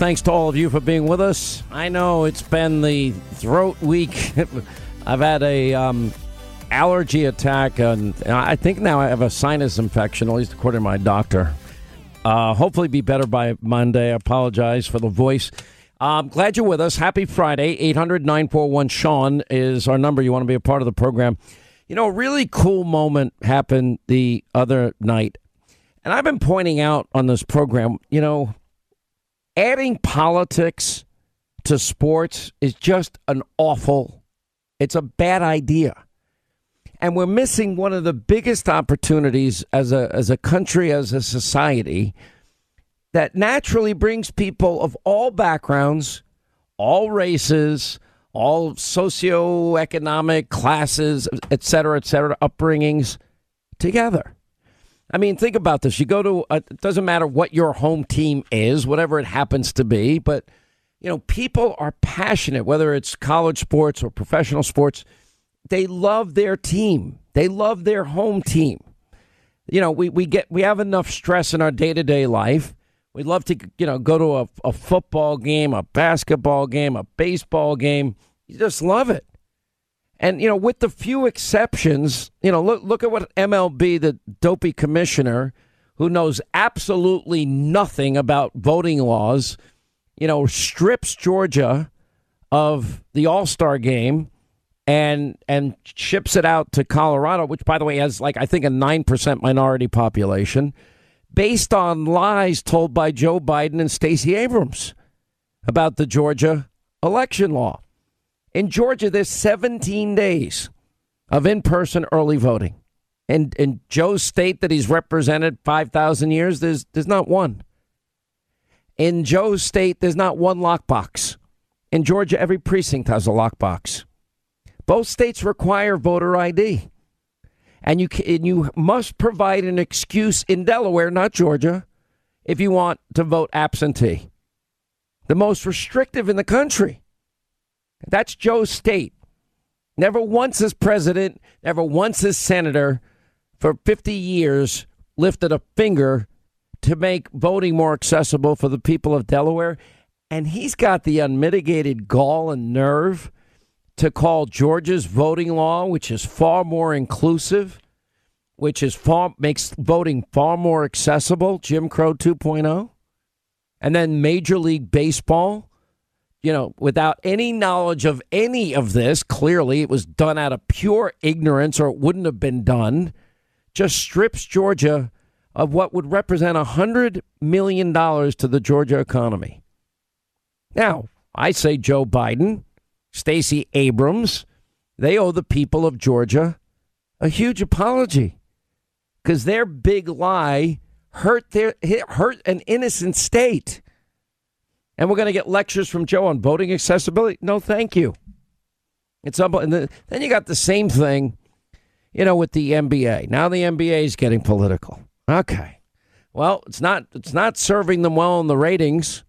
Thanks to all of you for being with us. I know it's been the throat week. I've had a um, allergy attack, and I think now I have a sinus infection, at least according to my doctor. Uh, hopefully, be better by Monday. I apologize for the voice. I'm glad you're with us. Happy Friday. 800 941 Sean is our number. You want to be a part of the program. You know, a really cool moment happened the other night. And I've been pointing out on this program, you know, adding politics to sports is just an awful, it's a bad idea. And we're missing one of the biggest opportunities as a, as a country, as a society, that naturally brings people of all backgrounds, all races, all socioeconomic classes, et cetera, et cetera, upbringings together. I mean, think about this. You go to, a, it doesn't matter what your home team is, whatever it happens to be, but, you know, people are passionate, whether it's college sports or professional sports. They love their team, they love their home team. You know, we, we get, we have enough stress in our day to day life. We'd love to, you know, go to a, a football game, a basketball game, a baseball game. You just love it. And you know, with the few exceptions, you know, look look at what MLB, the dopey commissioner, who knows absolutely nothing about voting laws, you know, strips Georgia of the All Star game and and ships it out to Colorado, which by the way has like I think a nine percent minority population, based on lies told by Joe Biden and Stacey Abrams about the Georgia election law. In Georgia, there's 17 days of in person early voting. And in Joe's state that he's represented 5,000 years, there's, there's not one. In Joe's state, there's not one lockbox. In Georgia, every precinct has a lockbox. Both states require voter ID. And you, can, you must provide an excuse in Delaware, not Georgia, if you want to vote absentee. The most restrictive in the country. That's Joe's state. Never once as president, never once as senator for 50 years lifted a finger to make voting more accessible for the people of Delaware. And he's got the unmitigated gall and nerve to call Georgia's voting law, which is far more inclusive, which is far makes voting far more accessible, Jim Crow 2.0. And then Major League Baseball you know, without any knowledge of any of this, clearly it was done out of pure ignorance or it wouldn't have been done, just strips Georgia of what would represent $100 million to the Georgia economy. Now, I say Joe Biden, Stacey Abrams, they owe the people of Georgia a huge apology because their big lie hurt their hurt an innocent state and we're going to get lectures from Joe on voting accessibility. No, thank you. It's up, and the, then you got the same thing, you know, with the NBA. Now the NBA is getting political. Okay, well, it's not it's not serving them well in the ratings.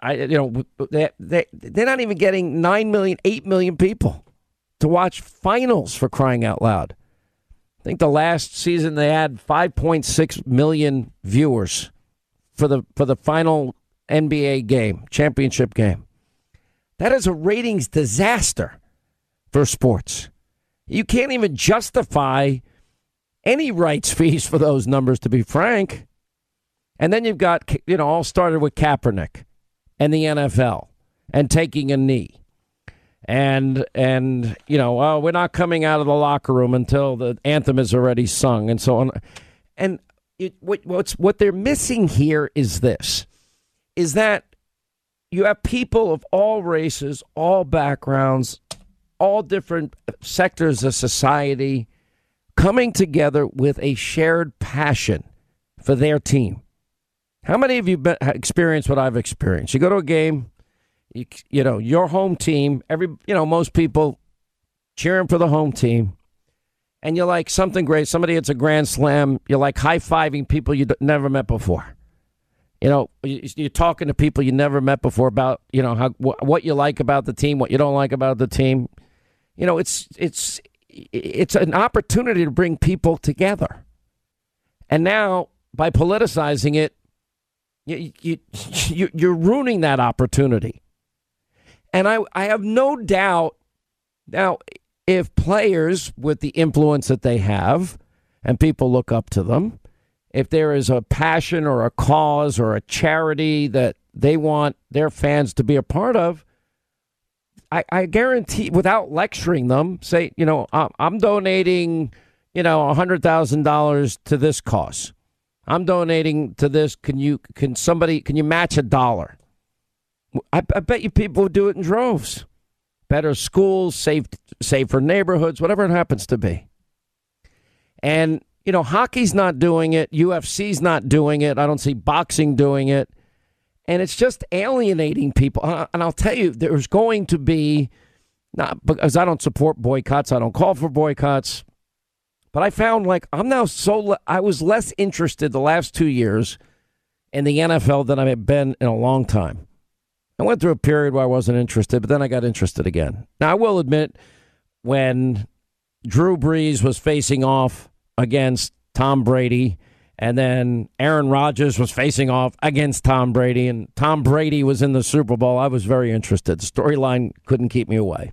I you know they they they're not even getting nine million, eight million people to watch finals for crying out loud. I think the last season they had 5.6 million viewers for the for the final NBA game, championship game. That is a ratings disaster for sports. You can't even justify any rights fees for those numbers, to be frank. And then you've got, you know, all started with Kaepernick and the NFL and taking a knee. And, and you know, oh, we're not coming out of the locker room until the anthem is already sung and so on. And it, what, what's, what they're missing here is this is that you have people of all races, all backgrounds, all different sectors of society coming together with a shared passion for their team. How many of you been, experienced what I've experienced? You go to a game, you, you know, your home team, every, you know, most people cheering for the home team, and you're like something great. Somebody hits a grand slam, you're like high fiving people you never met before you know, you're talking to people you never met before about, you know, how what you like about the team, what you don't like about the team. You know, it's it's it's an opportunity to bring people together. And now by politicizing it, You, you, you, you're ruining that opportunity. And I, I have no doubt now, if players with the influence that they have and people look up to them, if there is a passion or a cause or a charity that they want their fans to be a part of, I, I guarantee, without lecturing them, say, you know, I'm donating, you know, $100,000 to this cause. I'm donating to this. Can you, can somebody, can you match a dollar? I, I bet you people would do it in droves. Better schools, safe, safer neighborhoods, whatever it happens to be. And, you know, hockey's not doing it. UFC's not doing it. I don't see boxing doing it. And it's just alienating people. And I'll tell you, there's going to be, not because I don't support boycotts, I don't call for boycotts. But I found like I'm now so, I was less interested the last two years in the NFL than I've been in a long time. I went through a period where I wasn't interested, but then I got interested again. Now, I will admit, when Drew Brees was facing off against Tom Brady, and then Aaron Rodgers was facing off against Tom Brady, and Tom Brady was in the Super Bowl, I was very interested. The storyline couldn't keep me away.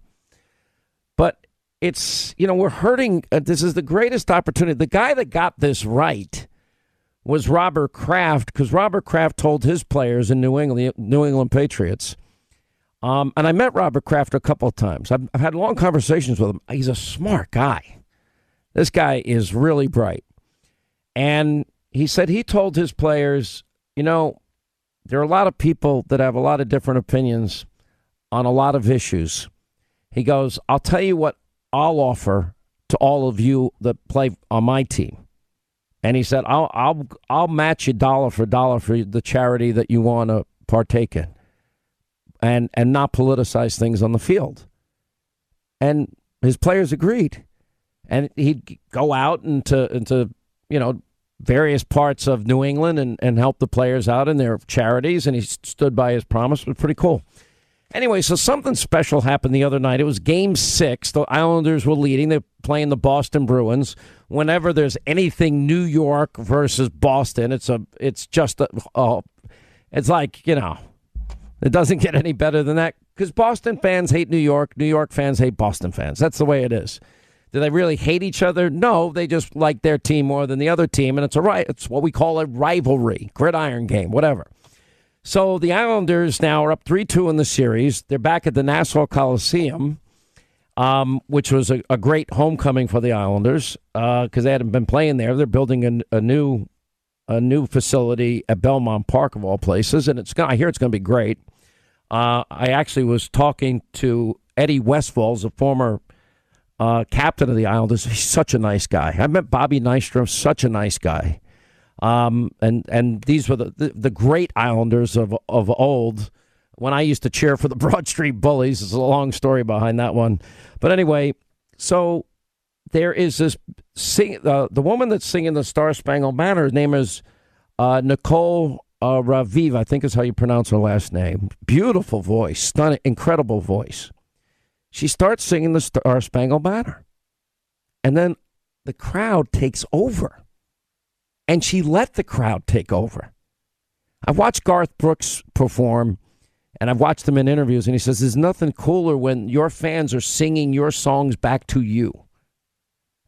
But it's, you know, we're hurting. Uh, this is the greatest opportunity. The guy that got this right was Robert Kraft because Robert Kraft told his players in New England, New England Patriots. Um, and I met Robert Kraft a couple of times. I've, I've had long conversations with him. He's a smart guy. This guy is really bright. And he said he told his players, you know, there are a lot of people that have a lot of different opinions on a lot of issues. He goes, I'll tell you what I'll offer to all of you that play on my team. And he said, "I'll I'll I'll match you dollar for dollar for the charity that you want to partake in, and and not politicize things on the field." And his players agreed, and he'd go out into into you know various parts of New England and and help the players out in their charities, and he stood by his promise. It was pretty cool. Anyway, so something special happened the other night. It was game six. The Islanders were leading. They're playing the Boston Bruins. Whenever there's anything New York versus Boston, it's a it's just a oh, it's like, you know, it doesn't get any better than that. Because Boston fans hate New York, New York fans hate Boston fans. That's the way it is. Do they really hate each other? No, they just like their team more than the other team, and it's a right. It's what we call a rivalry, gridiron game, whatever. So the Islanders now are up 3 2 in the series. They're back at the Nassau Coliseum, um, which was a, a, great homecoming for the Islanders because uh, they hadn't been playing there. They're building a, a, new a new facility at Belmont Park, of all places, and it's I hear it's going to be great. Uh, I actually was talking to Eddie Westfall, a former uh, captain of the Islanders. He's such a nice guy. I met Bobby Nystrom, such a nice guy. Um, and and these were the, the, the great Islanders of of old. When I used to cheer for the Broad Street Bullies, there's a long story behind that one. But anyway, so there is this sing uh, the woman that's singing the Star Spangled Banner. Her name is uh, Nicole uh, Raviv, I think is how you pronounce her last name. Beautiful voice, stunning, incredible voice. She starts singing the Star uh, Spangled Banner, and then the crowd takes over and she let the crowd take over. I've watched Garth Brooks perform, and I've watched him in interviews, and he says there's nothing cooler when your fans are singing your songs back to you.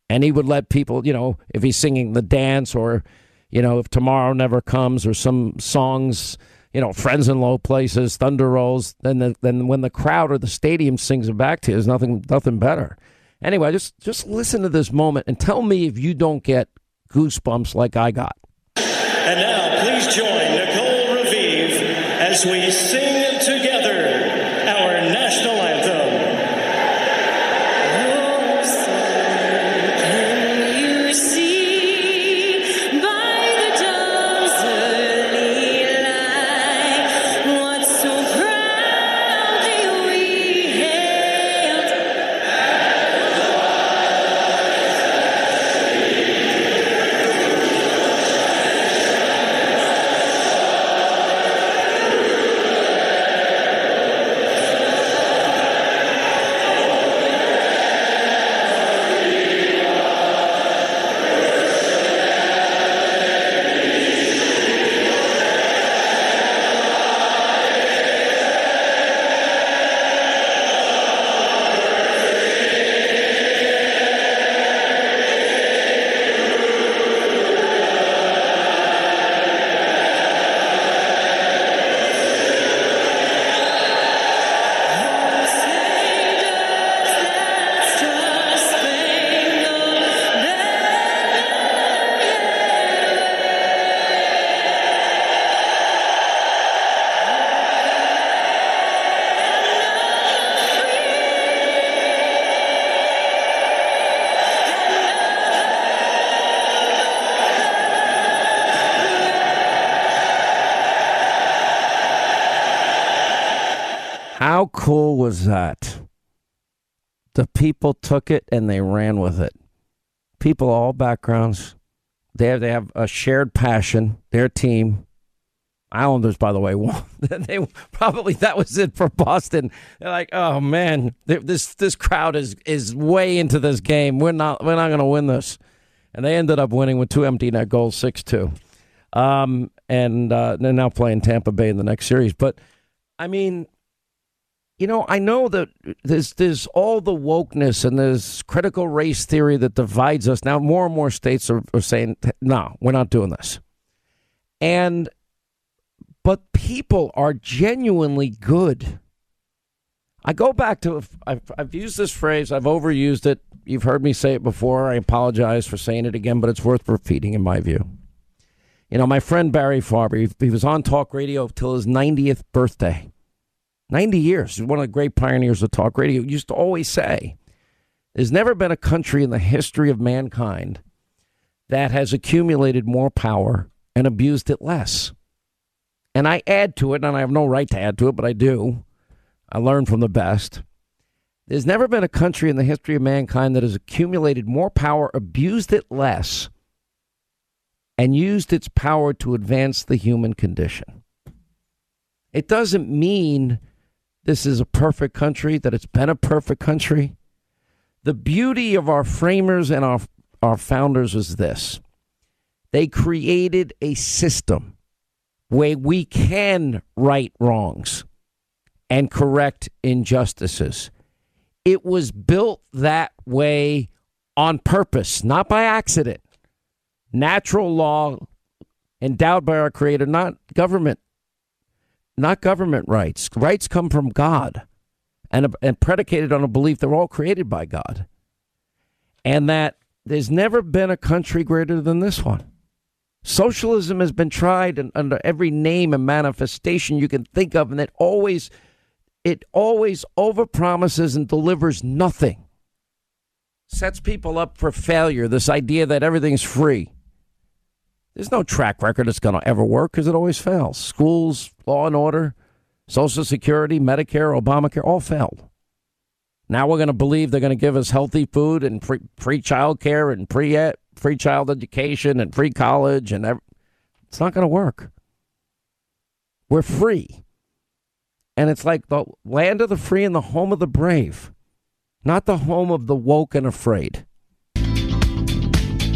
And he would let people, you know, if he's singing the dance or, you know, if Tomorrow Never Comes or some songs, you know, Friends in Low Places, Thunder Rolls, then the, then when the crowd or the stadium sings it back to you, there's nothing nothing better. Anyway, just just listen to this moment and tell me if you don't get goosebumps like I got. And now, please join Nicole Raviv as we sing it together people took it and they ran with it. People, all backgrounds. They have, they have a shared passion. Their team. Islanders, by the way, they probably that was it for Boston. They're like, oh man, this this crowd is is way into this game. We're not we're not going to win this, and they ended up winning with two empty net goals, six two. Um, and uh, they're now playing Tampa Bay in the next series. But I mean, you know, I know that there's there's all the wokeness and there's critical race theory that divides us. Now, more and more states are, are saying, no, we're not doing this. And, but people are genuinely good. I go back to, I've, I've used this phrase, I've overused it. You've heard me say it before. I apologize for saying it again, but it's worth repeating in my view. You know, my friend Barry Farber, he, he was on talk radio till his 90th birthday. 90 years. One of the great pioneers of talk radio. Used to always say, There's never been a country in the history of mankind that has accumulated more power and abused it less. And I add to it, and I have no right to add to it, but I do. I learn from the best. There's never been a country in the history of mankind that has accumulated more power, abused it less, and used its power to advance the human condition. It doesn't mean this is a perfect country, that it's been a perfect country. The beauty of our framers and our, our founders was this they created a system where we can right wrongs and correct injustices. It was built that way on purpose, not by accident. Natural law endowed by our Creator, not government not government rights. Rights come from God and, and predicated on a belief they're all created by God. And that there's never been a country greater than this one. Socialism has been tried in, under every name and manifestation you can think of, and it always it always overpromises and delivers nothing. Sets people up for failure. This idea that everything's free. There's no track record that's going to ever work because it always fails. Schools, law and order, Social Security, Medicare, Obamacare, all failed. Now we're going to believe they're going to give us healthy food and free, free child care and free, free child education and free college. and It's not going to work. We're free. And it's like the land of the free and the home of the brave, not the home of the woke and afraid.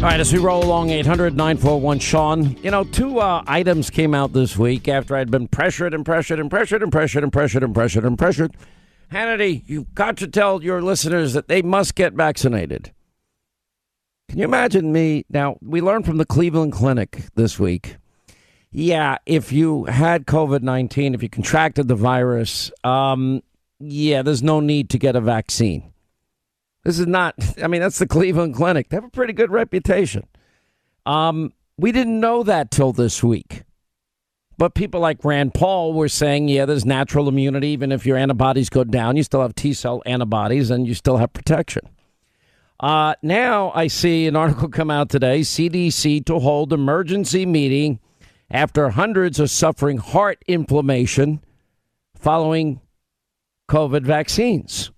All right, as we roll along, 800 941 Sean. You know, two uh, items came out this week after I'd been pressured and pressured and pressured and pressured and pressured and pressured and pressured. Hannity, you've got to tell your listeners that they must get vaccinated. Can you imagine me? Now, we learned from the Cleveland Clinic this week. Yeah, if you had COVID 19, if you contracted the virus, um, yeah, there's no need to get a vaccine. This is not, I mean, that's the Cleveland Clinic. They have a pretty good reputation. Um, we didn't know that till this week. But people like Rand Paul were saying, yeah, there's natural immunity. Even if your antibodies go down, you still have T cell antibodies and you still have protection. Uh, now I see an article come out today CDC to hold emergency meeting after hundreds are suffering heart inflammation following COVID vaccines.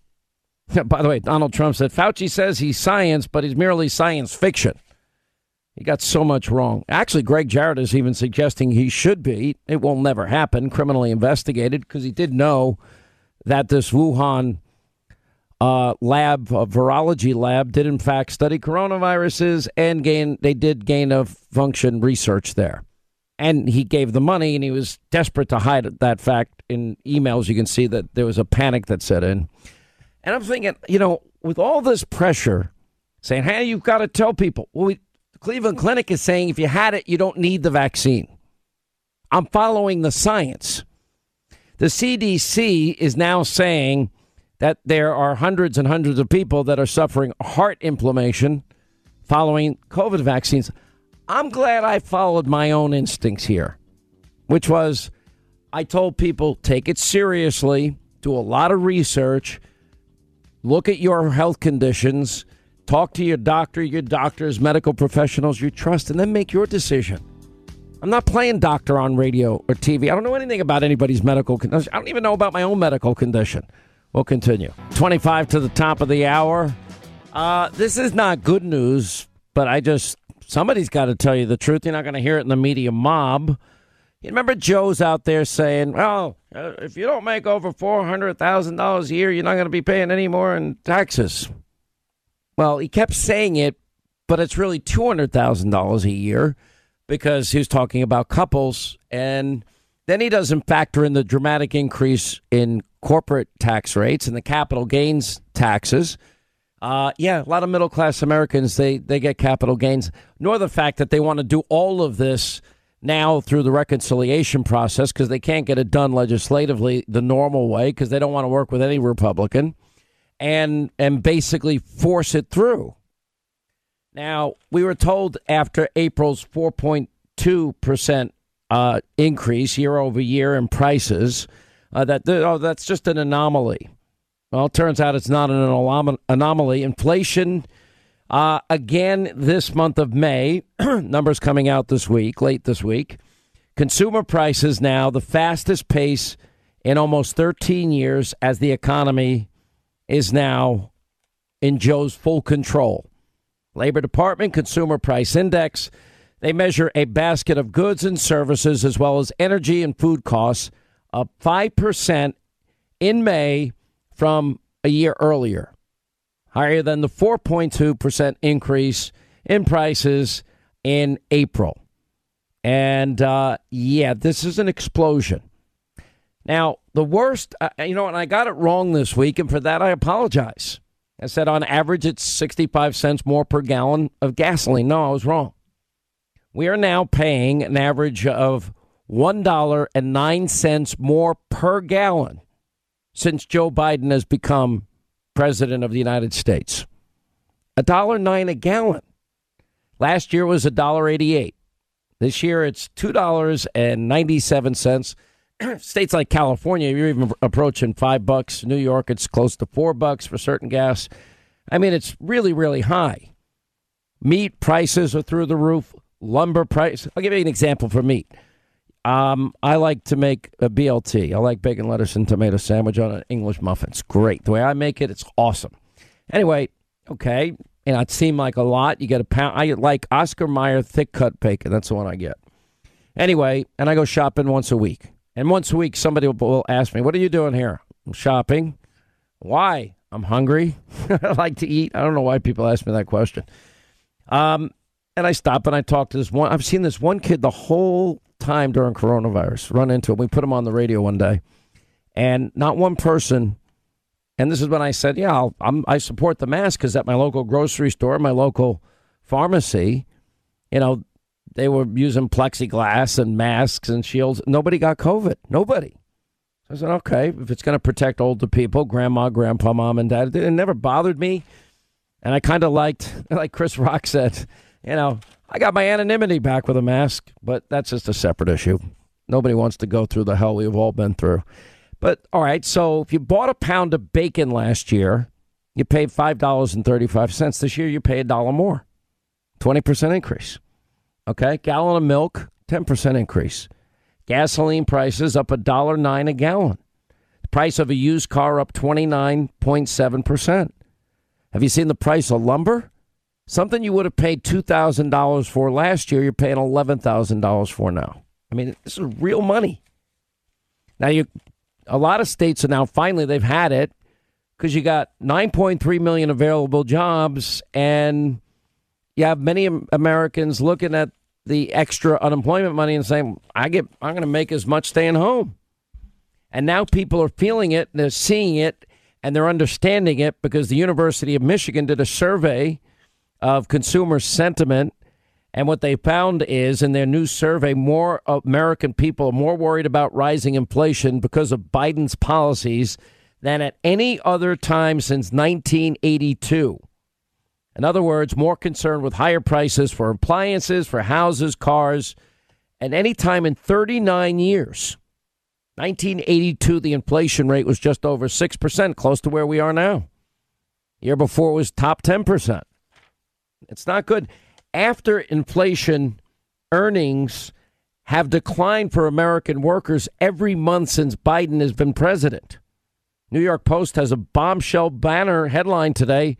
By the way, Donald Trump said Fauci says he's science, but he's merely science fiction. He got so much wrong. Actually, Gregg Jarrett is even suggesting he should be. It will never happen, criminally investigated, because he did know that this Wuhan uh, lab, virology lab, did in fact study coronaviruses and gain. They did gain of function research there, and he gave the money, and he was desperate to hide that fact. In emails, you can see that there was a panic that set in. And I'm thinking, you know, with all this pressure saying, hey, you've got to tell people. Well, we, the Cleveland Clinic is saying if you had it, you don't need the vaccine. I'm following the science. The CDC is now saying that there are hundreds and hundreds of people that are suffering heart inflammation following COVID vaccines. I'm glad I followed my own instincts here, which was I told people take it seriously, do a lot of research look at your health conditions, talk to your doctor, your doctors, medical professionals you trust, and then make your decision. I'm not playing doctor on radio or TV. I don't know anything about anybody's medical condition. I don't even know about my own medical condition. We'll continue. 25 to the top of the hour. Uh, this is not good news, but I just, somebody's got to tell you the truth. You're not going to hear it in the media mob. You remember Joe's out there saying, well, uh, if you don't make over $400,000 a year, you're not going to be paying any more in taxes. Well, he kept saying it, but it's really $200,000 a year because he was talking about couples. And then he doesn't factor in the dramatic increase in corporate tax rates and the capital gains taxes. Uh, yeah, a lot of middle class Americans they they get capital gains. Nor the fact that they want to do all of this now through the reconciliation process because they can't get it done legislatively the normal way because they don't want to work with any Republican, and and basically force it through. Now, we were told after April's 4.2% uh, increase year over year in prices uh, that oh, that's just an anomaly. Well, it turns out it's not an anomaly. Inflation, uh, again, this month of May, numbers coming out this week, late this week. Consumer prices now the fastest pace in almost 13 years as the economy is now in Joe's full control. Labor Department Consumer Price Index. They measure a basket of goods and services as well as energy and food costs up 5% in May from a year earlier, higher than the 4.2% increase in prices in April. And uh, yeah, this is an explosion. Now, the worst, uh, you know, and I got it wrong this week, and for that I apologize. I said on average it's 65 cents more per gallon of gasoline. No, I was wrong. We are now paying an average of $1.09 more per gallon since Joe Biden has become president of the United States. A dollar nine a gallon. Last year was a dollar eighty-eight. This year it's two dollars and ninety-seven cents. States like California, you're even approaching five bucks. New York, it's close to four bucks for certain gas. I mean, it's really, really high. Meat prices are through the roof. Lumber price. I'll give you an example for meat. Um, I like to make a BLT. I like bacon, lettuce, and tomato sandwich on an English muffin. It's great. The way I make it, it's awesome. Anyway, okay, and it seemed like a lot. You get a pound. I like Oscar Mayer thick cut bacon. That's the one I get. Anyway, and I go shopping once a week. And once a week, somebody will ask me, What are you doing here? I'm shopping. Why? I'm hungry. I like to eat. I don't know why people ask me that question. Um, and I stop and I talk to this one. I've seen this one kid the whole time during coronavirus, run into him. We put them on the radio one day, and not one person. And this is when I said, Yeah, I'll, I'm, I support the mask because at my local grocery store, my local pharmacy, you know, they were using plexiglass and masks and shields. Nobody got COVID. Nobody. I said, okay, if it's going to protect older people, grandma, grandpa, mom, and dad, it never bothered me. And I kind of liked, like Chris Rock said, you know, I got my anonymity back with a mask, but that's just a separate issue. Nobody wants to go through the hell we've all been through. But all right, so if you bought a pound of bacon last year, you paid $5.35. This year, you pay a dollar more, 20% increase. Okay, gallon of milk, 10% increase. Gasoline prices up a dollar nine a gallon. The price of a used car up 29.7%. Have you seen the price of lumber? Something you would have paid $2,000 for last year, you're paying $11,000 for now. I mean, this is real money. Now you a lot of states are now finally they've had it because you got 9.3 million available jobs and you have many Americans looking at the extra unemployment money and saying, "I get, I'm going to make as much staying home." And now people are feeling it, and they're seeing it, and they're understanding it because the University of Michigan did a survey of consumer sentiment. And what they found is in their new survey, more American people are more worried about rising inflation because of Biden's policies than at any other time since 1982. In other words, more concerned with higher prices for appliances, for houses, cars, and any time in 39 years. 1982, the inflation rate was just over 6%, close to where we are now. year before it was top 10%. It's not good. After inflation, earnings have declined for American workers every month since Biden has been president. New York Post has a bombshell banner headline today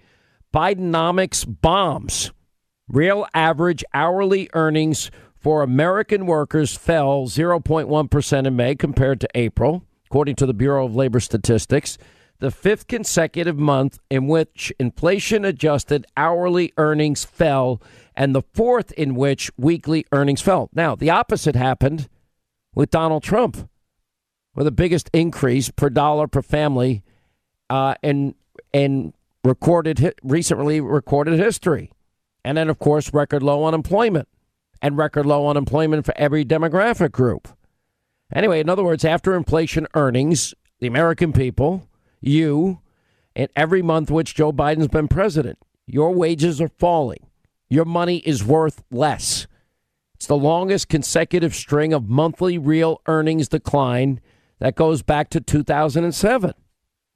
Bidenomics bombs. Real average hourly earnings for American workers fell 0.1% in May compared to April, according to the Bureau of Labor Statistics. The fifth consecutive month in which inflation adjusted hourly earnings fell, and the fourth in which weekly earnings fell. Now, the opposite happened with Donald Trump, with the biggest increase per dollar per family uh, in, in recorded, recently recorded history. And then, of course, record low unemployment and record low unemployment for every demographic group. Anyway, in other words, after inflation earnings, the American people, you, and every month which Joe Biden's been president, your wages are falling. Your money is worth less. It's the longest consecutive string of monthly real earnings decline that goes back to 2007.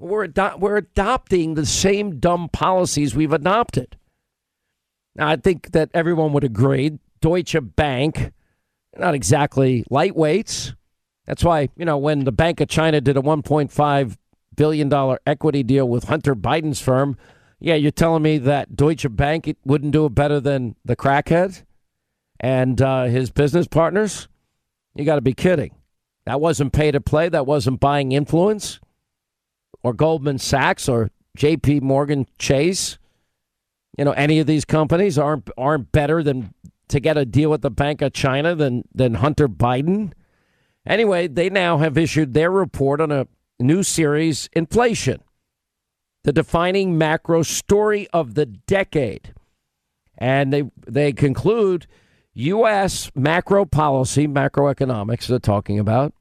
We're, ado- we're adopting the same dumb policies we've adopted. Now, I think that everyone would agree Deutsche Bank, not exactly lightweights. That's why, you know, when the Bank of China did a $1.5 billion equity deal with Hunter Biden's firm, yeah, you're telling me that Deutsche Bank wouldn't do it better than the crackhead and uh, his business partners? You got to be kidding. That wasn't pay to play. That wasn't buying influence or Goldman Sachs or JP Morgan Chase. You know, any of these companies aren't aren't better than to get a deal with the Bank of China than, than Hunter Biden. Anyway, they now have issued their report on a new series, Inflation, the defining macro story of the decade. And they, they conclude U.S. macro policy, macroeconomics, they're talking about.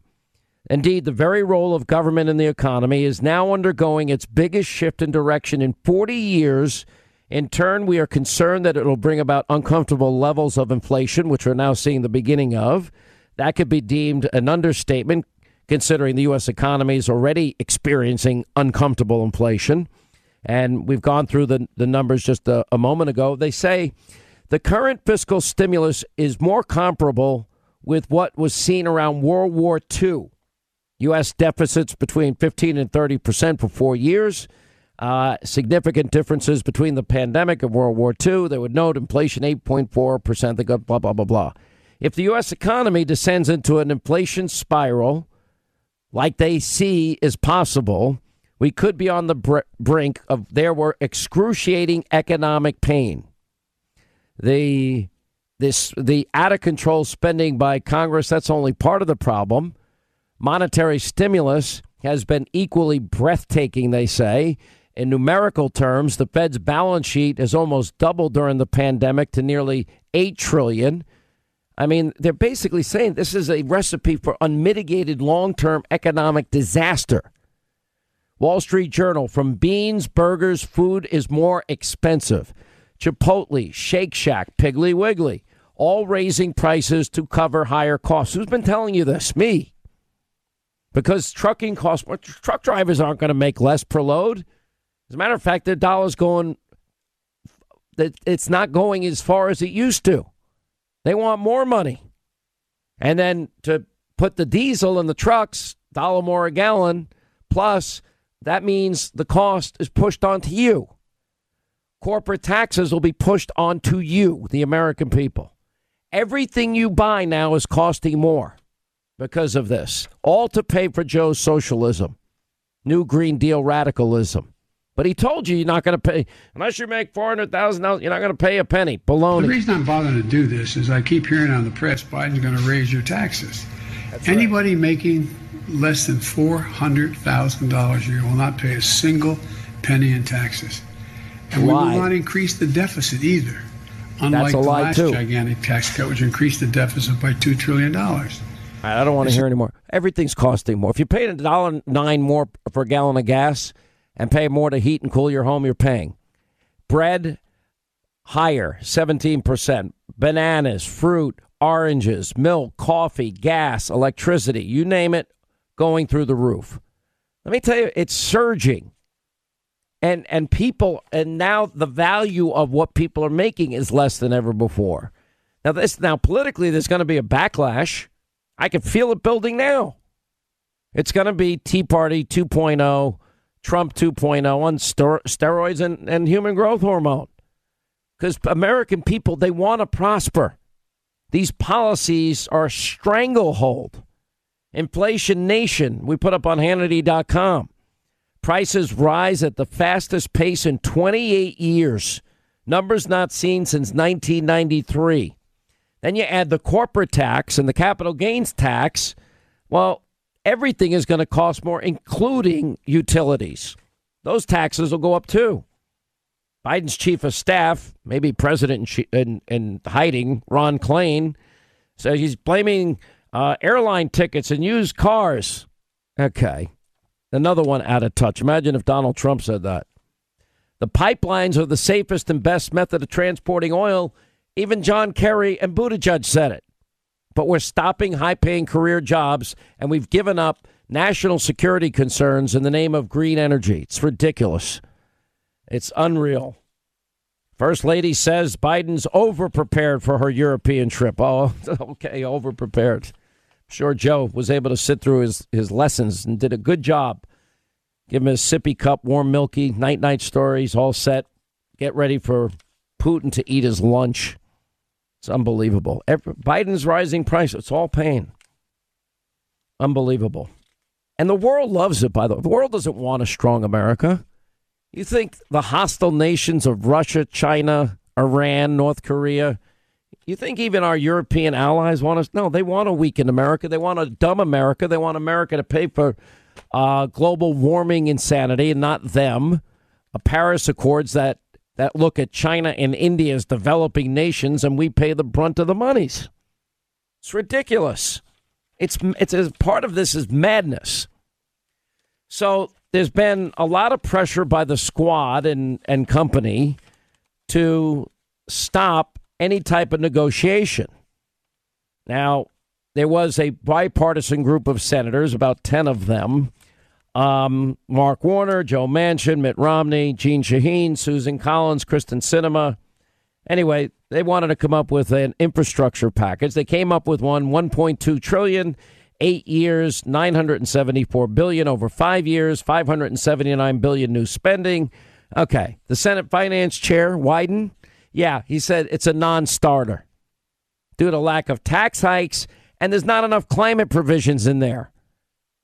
Indeed, the very role of government in the economy is now undergoing its biggest shift in direction in 40 years in turn, we are concerned that it will bring about uncomfortable levels of inflation, which we're now seeing the beginning of. That could be deemed an understatement, considering the U.S. economy is already experiencing uncomfortable inflation. And we've gone through the, the numbers just a, a moment ago. They say the current fiscal stimulus is more comparable with what was seen around World War II. U.S. deficits between 15 and 30 percent for four years uh, significant differences between the pandemic and World War II. They would note inflation 8.4%. They go blah, blah, blah, blah. If the U.S. economy descends into an inflation spiral, like they see is possible, we could be on the br- brink of there were excruciating economic pain. The this the out of control spending by Congress that's only part of the problem. Monetary stimulus has been equally breathtaking, they say. In numerical terms, the Fed's balance sheet has almost doubled during the pandemic to nearly 8 trillion. I mean, they're basically saying this is a recipe for unmitigated long-term economic disaster. Wall Street Journal from beans, burgers, food is more expensive. Chipotle, Shake Shack, Piggly Wiggly, all raising prices to cover higher costs. Who's been telling you this? Me. Because trucking costs more. Truck drivers aren't going to make less per load. As a matter of fact, their dollar's going, it's not going as far as it used to. They want more money. And then to put the diesel in the trucks, dollar more a gallon, plus that means the cost is pushed onto you. Corporate taxes will be pushed onto you, the American people. Everything you buy now is costing more because of this. All to pay for Joe's socialism, new Green Deal radicalism. But he told you you're not going to pay unless you make four hundred thousand dollars. You're not going to pay a penny. Baloney. The reason I'm bothering to do this is I keep hearing on the press Biden's going to raise your taxes. That's Anybody right. making less than four hundred thousand dollars a year will not pay a single penny in taxes, and we will not increase the deficit either. Unlike the last too. gigantic tax cut, which increased the deficit by two trillion dollars. I don't want to hear anymore. Everything's costing more. If you paid a dollar nine more for a gallon of gas and pay more to heat and cool your home, you're paying. Bread, higher, 17%. Bananas, fruit, oranges, milk, coffee, gas, electricity, you name it, going through the roof. Let me tell you, it's surging. And and people and now the value of what people are making is less than ever before. Now this now politically there's going to be a backlash I can feel it building now. It's going to be Tea Party 2.0, Trump 2.0 on steroids and, and human growth hormone. Because American people, they want to prosper. These policies are a stranglehold. Inflation Nation, we put up on Hannity.com. Prices rise at the fastest pace in 28 years. Numbers not seen since 1993. Then you add the corporate tax and the capital gains tax. Well, everything is going to cost more, including utilities. Those taxes will go up too. Biden's chief of staff, maybe president in, in hiding, Ron Klain, says he's blaming uh, airline tickets and used cars. Okay. Another one out of touch. Imagine if Donald Trump said that. The pipelines are the safest and best method of transporting oil. Even John Kerry and Buttigieg said it. But we're stopping high paying career jobs and we've given up national security concerns in the name of green energy. It's ridiculous. It's unreal. First Lady says Biden's overprepared for her European trip. Oh, okay, overprepared. Sure, Joe was able to sit through his, his lessons and did a good job Give him a sippy cup, warm milky, night night stories, all set. Get ready for Putin to eat his lunch. It's unbelievable. Every, Biden's rising price, it's all pain. Unbelievable. And the world loves it, by the way. The world doesn't want a strong America. You think the hostile nations of Russia, China, Iran, North Korea, you think even our European allies want us? No, they want to weaken America. They want a dumb America. They want America to pay for uh, global warming insanity and not them. A Paris Accords that, that look at China and India as developing nations and we pay the brunt of the monies. It's ridiculous. It's, it's a part of this is madness. So there's been a lot of pressure by the squad and, and company to stop any type of negotiation. Now, there was a bipartisan group of senators, about 10 of them. Um, Mark Warner, Joe Manchin, Mitt Romney, Jeanne Shaheen, Susan Collins, Kyrsten Sinema. Anyway, they wanted to come up with an infrastructure package. They came up with one 1.2 trillion, eight years, 974 billion over five years, 579 billion new spending. Okay, the Senate Finance Chair Wyden, yeah, he said it's a non-starter due to lack of tax hikes and there's not enough climate provisions in there.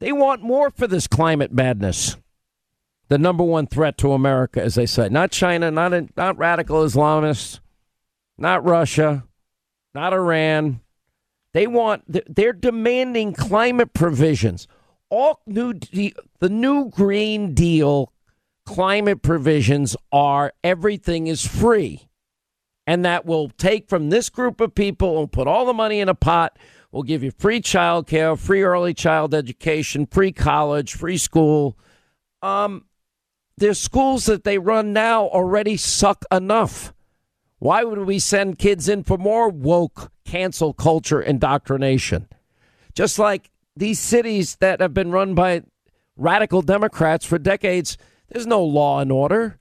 They want more for this climate madness. The number one threat to America, as they say, not China, not not radical Islamists, not Russia, not Iran. They want they're demanding climate provisions. All new the new Green Deal climate provisions are everything is free. And that will take from this group of people and put all the money in a pot We'll give you free child care, free early child education, free college, free school. Um, there's schools that they run now already suck enough. Why would we send kids in for more woke cancel culture indoctrination? Just like these cities that have been run by radical Democrats for decades, there's no law and order.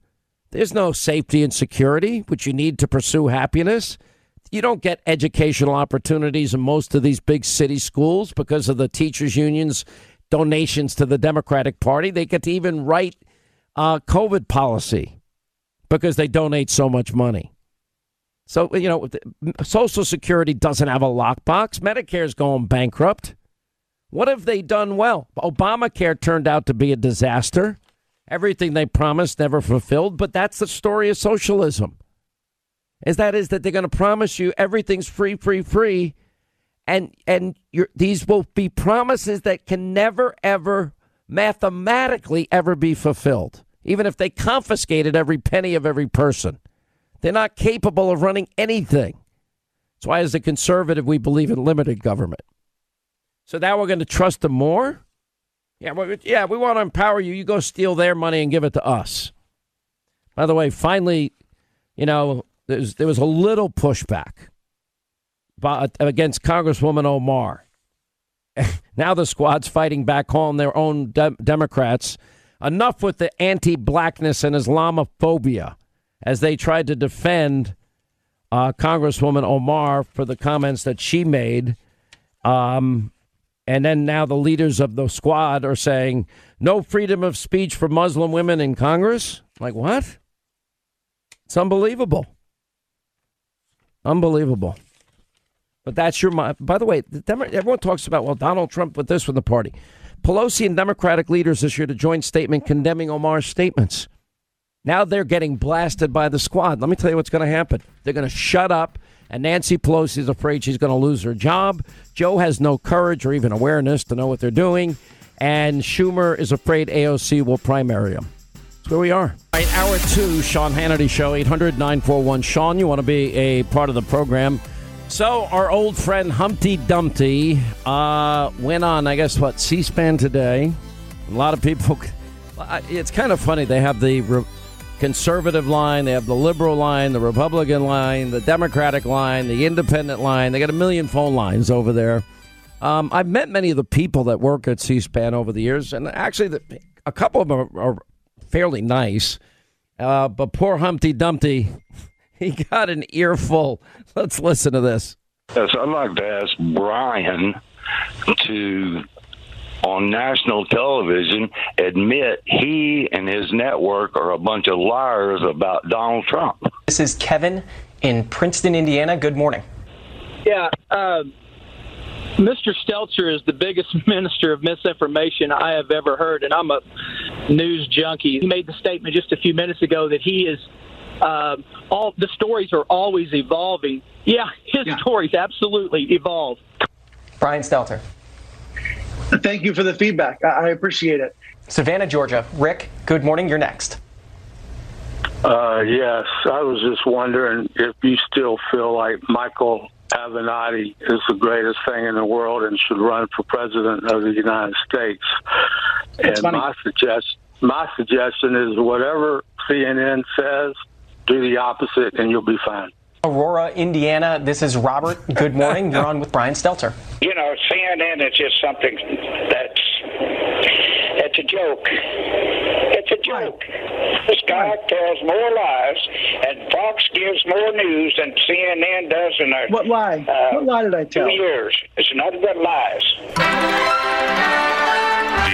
There's no safety and security, which you need to pursue happiness you don't get educational opportunities in most of these big city schools because of the teachers' unions' donations to the Democratic Party. They get to even write uh, COVID policy because they donate so much money. So, you know, Social Security doesn't have a lockbox. Medicare's going bankrupt. What have they done well? Obamacare turned out to be a disaster. Everything they promised never fulfilled, but that's the story of socialism is that is that they're going to promise you everything's free, free, free, and and these will be promises that can never ever mathematically ever be fulfilled, even if they confiscated every penny of every person. They're not capable of running anything. That's why, as a conservative, we believe in limited government. So now we're going to trust them more. Yeah, well, yeah, we want to empower you. You go steal their money and give it to us. By the way, finally, you know, there's, there was a little pushback against Congresswoman Omar. now the squad's fighting back home their own de- Democrats. Enough with the anti blackness and Islamophobia as they tried to defend uh, Congresswoman Omar for the comments that she made um, And then now the leaders of the squad are saying no freedom of speech for Muslim women in Congress. Like, what? It's unbelievable. Unbelievable. But that's your mind. By the way, the Demo- everyone talks about, well, Donald Trump with this with the party. Pelosi and Democratic leaders issued a joint statement condemning Omar's statements. Now they're getting blasted by the squad. Let me tell you what's going to happen. They're going to shut up, and Nancy Pelosi is afraid she's going to lose her job. Joe has no courage or even awareness to know what they're doing, and Schumer is afraid AOC will primary him. That's where we are. All right, hour two, Sean Hannity Show, 800 941 Sean. You want to be a part of the program. So, our old friend Humpty Dumpty uh, went on, I guess, what, C SPAN today. A lot of people, it's kind of funny. They have the re- conservative line, they have the liberal line, the Republican line, the Democratic line, the independent line. They got a million phone lines over there. Um, I've met many of the people that work at C SPAN over the years, and actually, the, a couple of them are, are fairly nice. Uh, but poor Humpty Dumpty, he got an earful. Let's listen to this. Yes, I'd like to ask Brian to, on national television, admit he and his network are a bunch of liars about Donald Trump. This is Kevin in Princeton, Indiana. Good morning. Yeah, uh, Mr. Stelter is the biggest minister of misinformation I have ever heard, and I'm a news junkie. He made the statement just a few minutes ago that he is uh, all the stories are always evolving. Yeah, his yeah. stories absolutely evolve. Brian Stelter. Thank you for the feedback. I appreciate it. Savannah, Georgia. Rick, good morning. You're next. Uh, yes, I was just wondering if you still feel like Michael Avenatti is the greatest thing in the world and should run for president of the United States. That's and funny. my suggest my suggestion is whatever CNN says, do the opposite, and you'll be fine. Aurora, Indiana. This is Robert. Good morning. You're on with Brian Stelter. You know, CNN is just something that's it's a joke. It's a joke. This guy tells more lies, and Fox gives more news than CNN does in their What lie? Uh, what lie did I tell? two years. It's nothing but lies.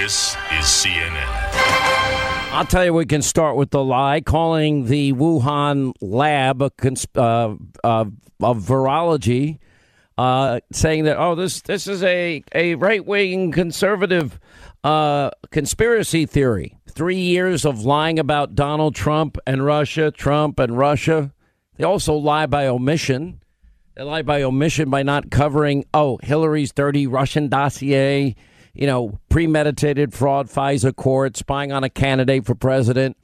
This is CNN. I'll tell you, we can start with the lie, calling the Wuhan lab a cons- uh, uh, of virology, uh, saying that oh, this this is a a right wing conservative uh, conspiracy theory. Three years of lying about Donald Trump and Russia, Trump and Russia. They also lie by omission. They lie by omission by not covering oh Hillary's dirty Russian dossier you know, premeditated fraud, FISA court, spying on a candidate for president,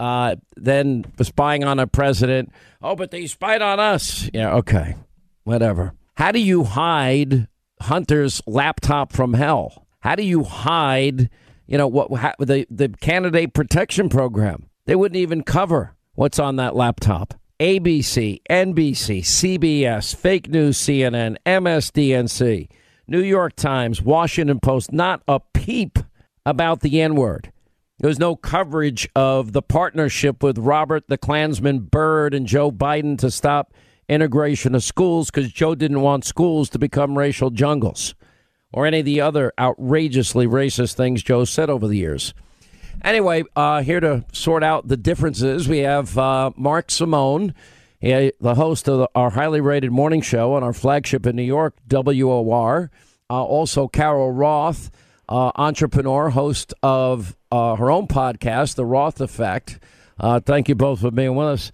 uh, then spying on a president. Oh, but they spied on us. Yeah, okay, whatever. How do you hide Hunter's laptop from hell? How do you hide, you know, what the the candidate protection program? They wouldn't even cover what's on that laptop. ABC, NBC, CBS, fake news, CNN, MSDNC. New York Times, Washington Post, not a peep about the N word. There was no coverage of the partnership with Robert the Klansman Byrd and Joe Biden to stop integration of schools because Joe didn't want schools to become racial jungles or any of the other outrageously racist things Joe said over the years. Anyway, uh, here to sort out the differences, we have uh, Mark Simone the host of the, our highly rated morning show on our flagship in New York, WOR. Uh, also, Carol Roth, uh, entrepreneur, host of uh, her own podcast, The Roth Effect. Uh, thank you both for being with us.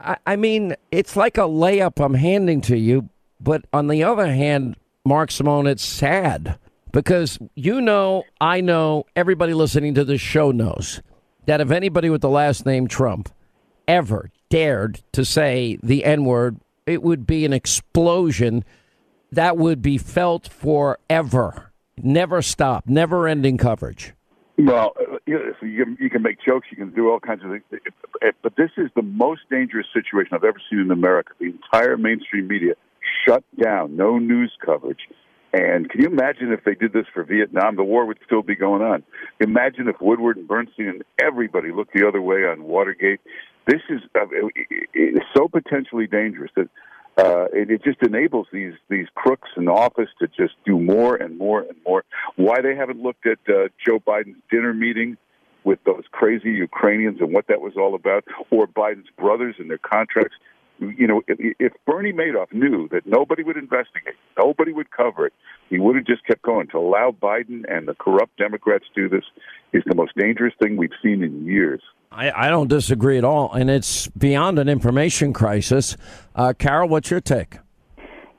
I, I mean, it's like a layup I'm handing to you, but on the other hand, Mark Simone, it's sad because you know, I know, everybody listening to this show knows that if anybody with the last name Trump ever dared to say the N word, it would be an explosion that would be felt forever. Never stop, never ending coverage. Well, you, you can make jokes, you can do all kinds of things, but this is the most dangerous situation I've ever seen in America. The entire mainstream media shut down, no news coverage. And can you imagine if they did this for Vietnam? The war would still be going on. Imagine if Woodward and Bernstein and everybody looked the other way on Watergate. This is uh, so potentially dangerous that Uh, it, it just enables these these crooks in office to just do more and more and more. Why they haven't looked at uh, Joe Biden's dinner meeting with those crazy Ukrainians and what that was all about, or Biden's brothers and their contracts. You know, if, Bernie Madoff knew that nobody would investigate, nobody would cover it, he would have just kept going. To allow Biden and the corrupt Democrats do this is the most dangerous thing we've seen in years. I, I don't disagree at all, and it's beyond an information crisis. Uh, Carol, what's your take?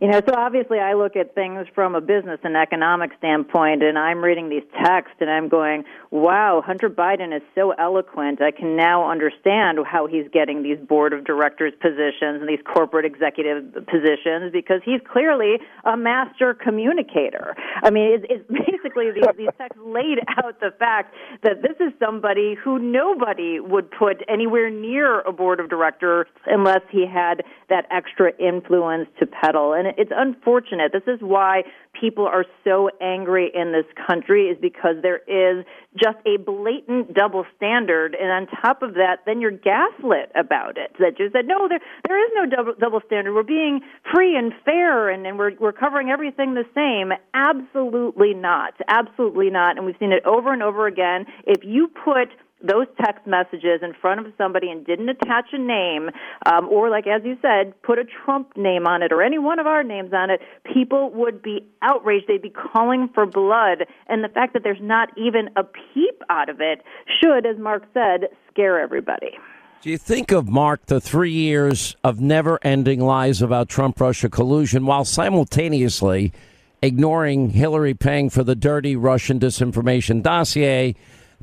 You know, so obviously I look at things from a business and economic standpoint, and I'm reading these texts and I'm going, wow, Hunter Biden is so eloquent. I can now understand how he's getting these board of directors positions and these corporate executive positions because he's clearly a master communicator. I mean, it's, it's basically these, these texts laid out the fact that this is somebody who nobody would put anywhere near a board of directors unless he had that extra influence to peddle. And it's unfortunate. This is why people are so angry in this country is because there is just a blatant double standard. And on top of that then you're gaslit about it. That you said no there there is no double double standard. We're being free and fair and, and we're we're covering everything the same. Absolutely not. Absolutely not. And we've seen it over and over again. If you put those text messages in front of somebody and didn't attach a name, um, or like as you said, put a Trump name on it or any one of our names on it, people would be outraged. They'd be calling for blood. And the fact that there's not even a peep out of it should, as Mark said, scare everybody. Do you think of Mark the three years of never ending lies about Trump Russia collusion while simultaneously ignoring Hillary paying for the dirty Russian disinformation dossier?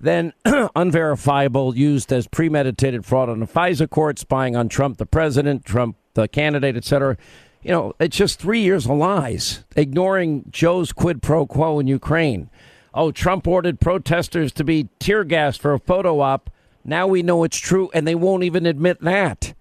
Then unverifiable, used as premeditated fraud on the FISA court, spying on Trump, the president, Trump, the candidate, etc. You know, it's just three years of lies, ignoring Joe's quid pro quo in Ukraine. Oh, Trump ordered protesters to be tear gassed for a photo op. Now we know it's true, and they won't even admit that.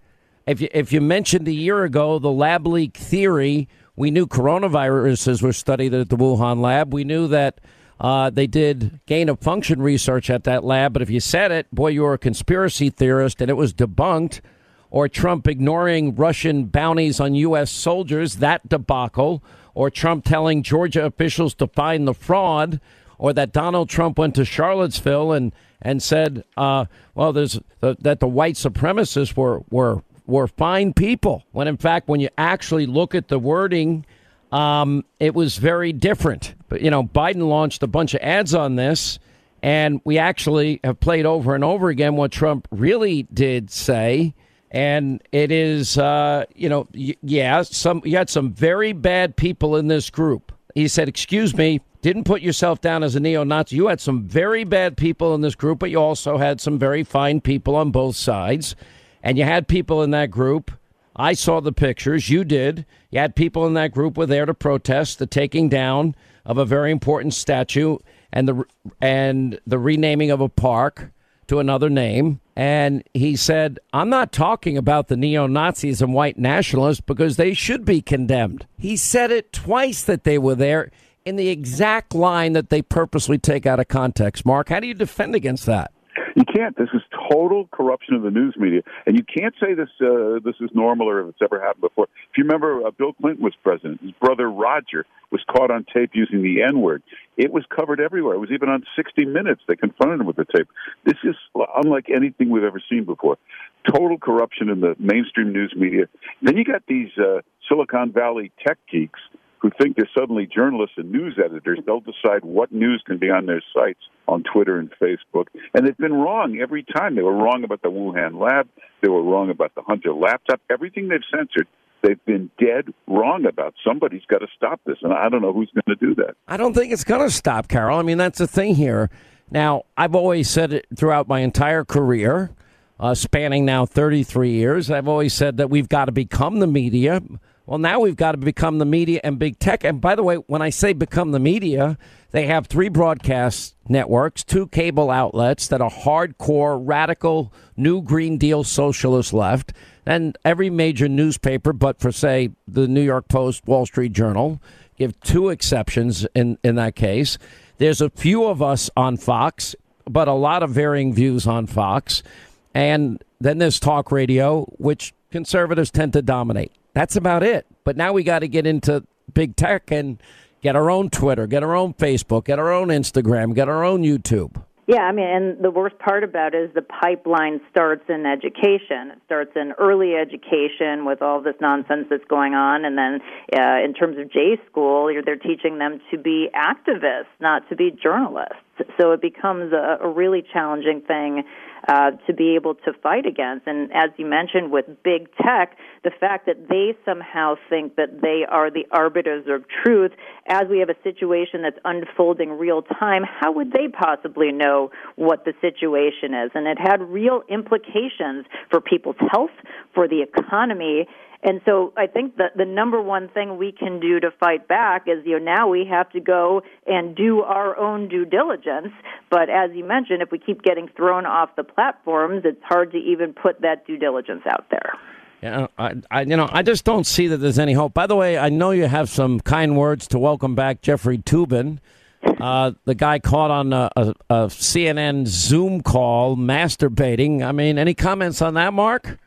If you, if you mentioned a year ago the lab leak theory, we knew coronaviruses were studied at the Wuhan lab. We knew that uh, they did gain of function research at that lab, but if you said it, boy, you were a conspiracy theorist and it was debunked. Or Trump ignoring Russian bounties on U.S. soldiers, that debacle. Or Trump telling Georgia officials to find the fraud. Or that Donald Trump went to Charlottesville and, and said, uh, well, there's uh, that the white supremacists were, were, were fine people. When in fact, when you actually look at the wording, um, it was very different. But, you know, Biden launched a bunch of ads on this, and we actually have played over and over again what Trump really did say. And it is, uh, you know, y- yeah, some you had some very bad people in this group. He said, "Excuse me, didn't put yourself down as a neo-Nazi. You had some very bad people in this group, but you also had some very fine people on both sides, and you had people in that group I saw the pictures. You did. You had people in that group were there to protest the taking down of a very important statue and the and the renaming of a park to another name. And he said, "I'm not talking about the neo Nazis and white nationalists because they should be condemned." He said it twice that they were there in the exact line that they purposely take out of context. Mark, how do you defend against that? You can't. This is total corruption of the news media, and you can't say this uh, this is normal or if it's ever happened before. If you remember, uh, Bill Clinton was president. His brother Roger was caught on tape using the N word. It was covered everywhere. It was even on 60 Minutes. They confronted him with the tape. This is unlike anything we've ever seen before. Total corruption in the mainstream news media. Then you got these uh, Silicon Valley tech geeks who think they're suddenly journalists and news editors. They'll decide what news can be on their sites on Twitter and Facebook. And they've been wrong every time. They were wrong about the Wuhan lab. They were wrong about the Hunter laptop. Everything they've censored, they've been dead wrong about. Somebody's got to stop this. And I don't know who's going to do that. I don't think it's going to stop, Carol. I mean, that's the thing here. Now, I've always said it throughout my entire career, uh, spanning now 33 years. I've always said that we've got to become the media well, now we've got to become the media and big tech. And by the way, when I say become the media, they have three broadcast networks, two cable outlets that are hardcore, radical, new Green Deal socialist left, and every major newspaper, but for, say, the New York Post, Wall Street Journal, give two exceptions in, in that case. There's a few of us on Fox, but a lot of varying views on Fox. And then there's talk radio, which conservatives tend to dominate. That's about it. But now we got to get into big tech and get our own Twitter, get our own Facebook, get our own Instagram, get our own YouTube. Yeah, I mean, and the worst part about it is the pipeline starts in education. It starts in early education with all this nonsense that's going on, and then uh, in terms of J school, they're teaching them to be activists, not to be journalists. So it becomes a, a really challenging thing uh, to be able to fight against. And as you mentioned with big tech, the fact that they somehow think that they are the arbiters of truth, as we have a situation that's unfolding real time, how would they possibly know what the situation is? And it had real implications for people's health, for the economy, and so I think that the number one thing we can do to fight back is, you know, now we have to go and do our own due diligence. But as you mentioned, if we keep getting thrown off the platforms, it's hard to even put that due diligence out there. Yeah, I, I, you know, I just don't see that there's any hope. By the way, I know you have some kind words to welcome back Jeffrey Toobin, uh, the guy caught on a, a, a CNN Zoom call masturbating. I mean, any comments on that, Mark?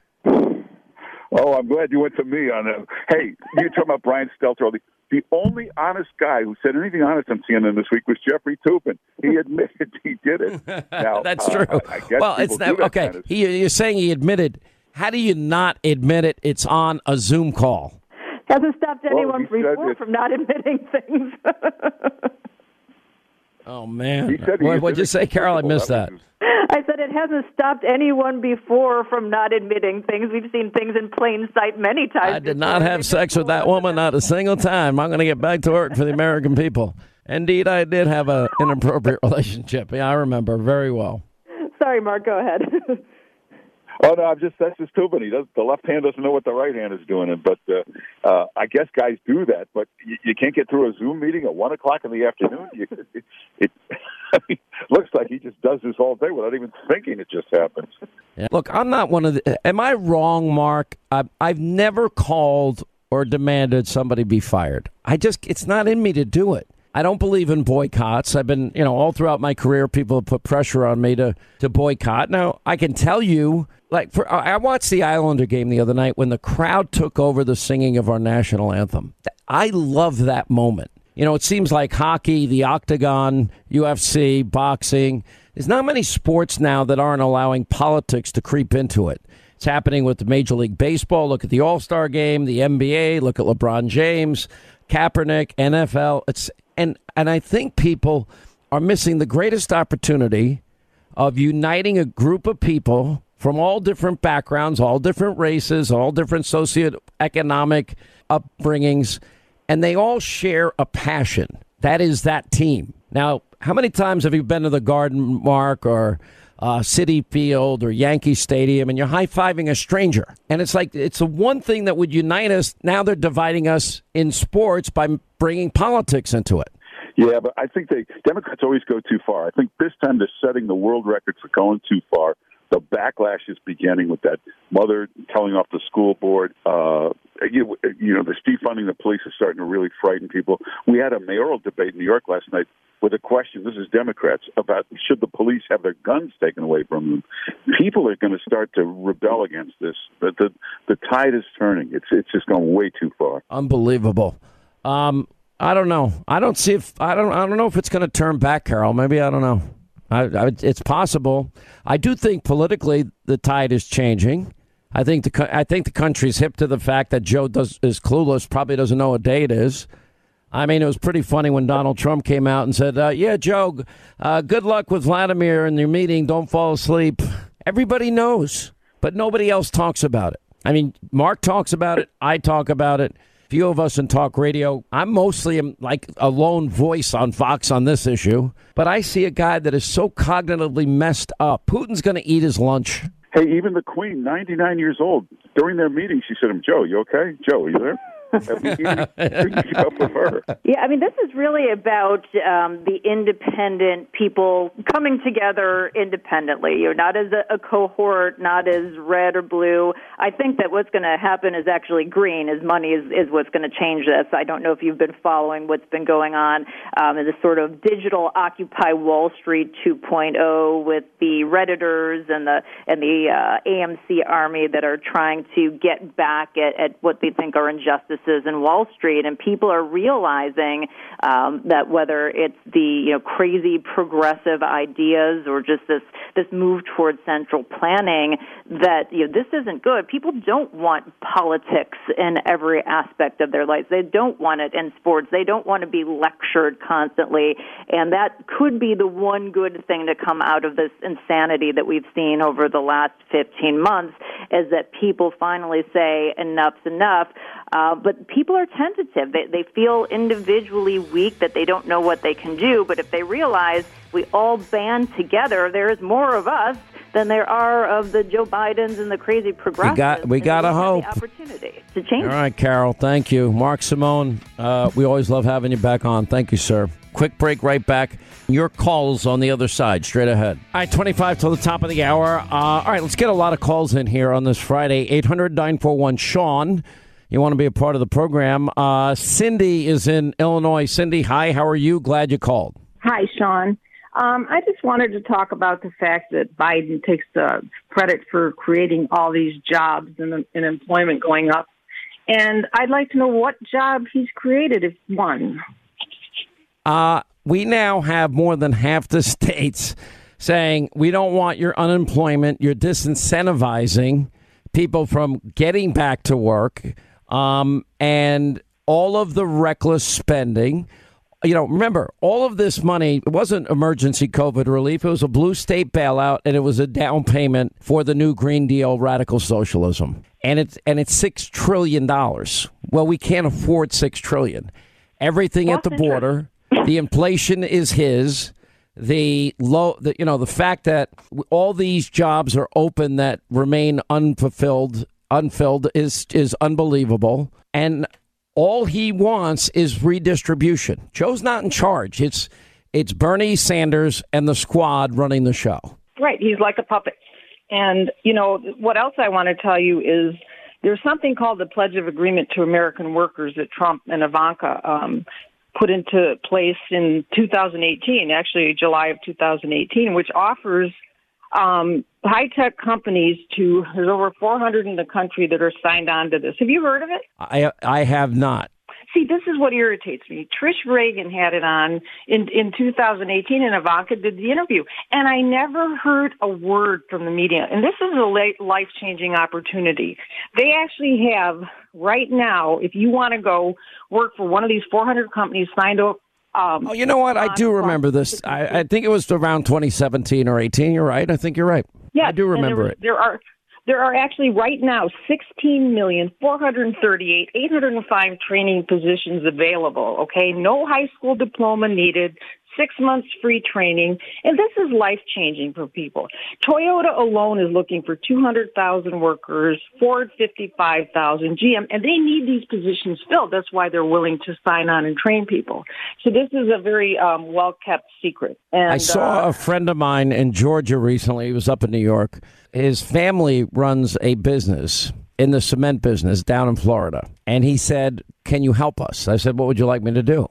Oh, I'm glad you went to me on that. Hey, you talking about Brian Stelter? The, the only honest guy who said anything honest on CNN this week was Jeffrey Toobin. He admitted he did it. Now, That's uh, true. I, I guess well, it's not that okay. kind of- He, you're saying he admitted. How do you not admit it? It's on a Zoom call. Hasn't stopped anyone he said before from not admitting things. Oh man! He said he what, what'd you say, Carol? I missed that. I said it hasn't stopped anyone before from not admitting things. We've seen things in plain sight many times. I did not have sex with that woman, not a single time. I'm going to get back to work for the American people. Indeed, I did have a inappropriate relationship. Yeah, I remember very well. Sorry, Mark. Go ahead. Oh no, I'm just that's just Toobin. He does the left hand doesn't know what the right hand is doing, but uh, uh, I guess guys do that. But you, you can't get through a Zoom meeting at one o'clock in the afternoon. You, it, it, looks like he just does this all day without even thinking. It just happens. Yeah. Look, I'm not one of the. Am I wrong, Mark? I've, I've never called or demanded somebody be fired. I just, it's not in me to do it. I don't believe in boycotts. I've been, you know, all throughout my career, people have put pressure on me to, to boycott. Now, I can tell you, like, for, I watched the Islander game the other night when the crowd took over the singing of our national anthem. I love that moment. You know, it seems like hockey, the octagon, UFC, boxing. There's not many sports now that aren't allowing politics to creep into it. It's happening with the Major League Baseball. Look at the All Star game, the NBA. Look at LeBron James, Kaepernick, NFL. It's and and I think people are missing the greatest opportunity of uniting a group of people from all different backgrounds, all different races, all different socioeconomic upbringings, and they all share a passion. That is that team. Now, how many times have you been to the Garden Mark or uh, Citi Field or Yankee Stadium and you're high fiving a stranger? And it's like, it's the one thing that would unite us. Now they're dividing us in sports by bringing politics into it. Yeah, but I think they Democrats always go too far. I think this time they're setting the world record for going too far. The backlash is beginning with that mother telling off the school board. Uh, you, you know, the defunding the police is starting to really frighten people. We had a mayoral debate in New York last night with a question. This is Democrats about should the police have their guns taken away from them. People are going to start to rebel against this. But the the tide is turning. It's it's just gone way too far. Unbelievable. Um, I don't know. I don't see if I don't. I don't know if it's going to turn back, Carol. Maybe I don't know. I, I, it's possible. I do think politically the tide is changing. I think the I think the country's hip to the fact that Joe does is clueless. Probably doesn't know what day it is. I mean, it was pretty funny when Donald Trump came out and said, uh, "Yeah, Joe, uh, good luck with Vladimir in your meeting. Don't fall asleep." Everybody knows, but nobody else talks about it. I mean, Mark talks about it. I talk about it. Few of us in talk radio. I'm mostly um, like a lone voice on Fox on this issue, but I see a guy that is so cognitively messed up. Putin's going to eat his lunch. Hey, even the Queen, 99 years old, during their meeting, she said to him, Joe, you okay? Joe, are you there? Up. Yeah, I mean, this is really about um, the independent people coming together independently. You know, not as a, a cohort, not as red or blue. I think that what's going to happen is actually green. Is money is is what's going to change this. I don't know if you've been following what's been going on um, in this sort of digital Occupy Wall Street 2.0 with the redditors and the and the uh, AMC army that are trying to get back at, at what they think are injustices in Wall Street, and people are realizing um, that whether it's the you know crazy progressive ideas or just this this move towards central planning, that you know this isn't good. People don't want politics in every aspect of their lives. They don't want it in sports. They don't want to be lectured constantly, and that could be the one good thing to come out of this insanity that we've seen over the last 15 months is that people finally say enough's enough. Uh, but people are tentative. They, they feel individually weak that they don't know what they can do. But if they realize we all band together, there's more of us than there are of the Joe Bidens and the crazy progressives. We got we got a hope. opportunity to change. All right, Carol. Thank you, Mark Simone. Uh, we always love having you back on. Thank you, sir. Quick break, right back. Your calls on the other side, straight ahead. All right, 25 till the top of the hour. Uh, all right, let's get a lot of calls in here on this Friday. 800 941 Sean. You want to be a part of the program. Uh, Cindy is in Illinois. Cindy, hi, how are you? Glad you called. Hi, Sean. Um, I just wanted to talk about the fact that Biden takes the credit for creating all these jobs and, and employment going up. And I'd like to know what job he's created, if one. Uh, we now have more than half the states saying we don't want your unemployment. You're disincentivizing people from getting back to work. Um, and all of the reckless spending. You know, remember, all of this money it wasn't emergency COVID relief. It was a blue state bailout, and it was a down payment for the new Green Deal, radical socialism, and it's and it's six trillion dollars. Well, we can't afford six trillion. Everything at the border, the inflation is his. The low, the, you know, the fact that all these jobs are open that remain unfulfilled, unfilled is is unbelievable. And all he wants is redistribution. Joe's not in charge. It's it's Bernie Sanders and the squad running the show. Right. He's like a puppet. And, you know, what else I want to tell you is there's something called the Pledge of Agreement to American Workers that Trump and Ivanka um, put into place in 2018, actually July of 2018, which offers um, high tech companies to there's over 400 in the country that are signed on to this. Have you heard of it? I I have not. See, this is what irritates me. Trish Regan had it on in in 2018, and Ivanka did the interview, and I never heard a word from the media. And this is a life changing opportunity. They actually have right now, if you want to go work for one of these 400 companies signed up um, oh, you know what? I do remember this. I, I think it was around 2017 or 18. You're right. I think you're right. Yeah, I do remember there, it. There are there are actually right now 16,438,805 training positions available. Okay, no high school diploma needed, six months free training, and this is life changing for people. Toyota alone is looking for 200,000 workers, Ford 55,000, GM, and they need these positions filled. That's why they're willing to sign on and train people. So this is a very um, well kept secret. And, I saw uh, a friend of mine in Georgia recently. He was up in New York. His family runs a business in the cement business down in Florida. And he said, Can you help us? I said, What would you like me to do?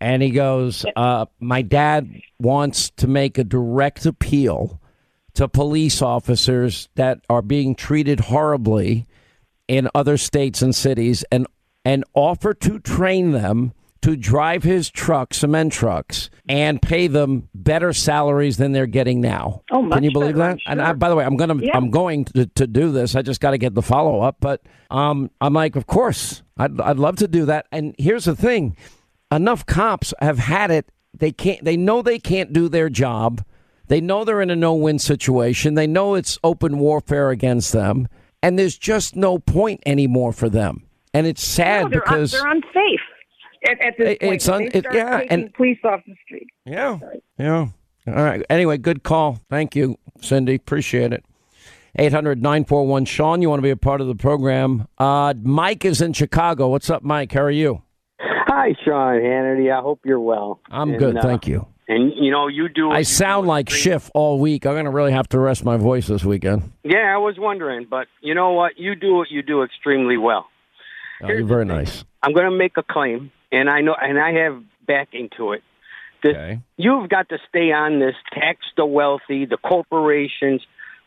And he goes, uh, My dad wants to make a direct appeal to police officers that are being treated horribly in other states and cities and, and offer to train them to drive his truck, cement trucks, and pay them better salaries than they're getting now. Oh, much Can you believe better, that? And I, by the way, I'm gonna Yeah. I'm going to, to do this. I just got to get the follow up. But um, I'm like, of course, I'd I'd love to do that. And here's the thing: enough cops have had it. They can't. They know they can't do their job. They know they're in a no win situation. They know it's open warfare against them, and there's just no point anymore for them. And it's sad no, they're, un- because they're unsafe at, at this It- point. it's un- it- yeah, and- police off the street. Yeah. Yeah. All right. Anyway, good call. Thank you, Cindy. Appreciate it. 800 941 Sean. You want to be a part of the program. Uh, Mike is in Chicago. What's up, Mike? How are you? Hi, Sean Hannity. I hope you're well. I'm And, good. uh, Thank you. And you know, you do. I sound like Schiff all week. I'm going to really have to rest my voice this weekend. Yeah, I was wondering, but you know what? You do what you do extremely well. Oh, you're very nice. I'm going to make a claim, and I know, and I have backing to it. This, You've got to stay on this tax the wealthy, the corporations.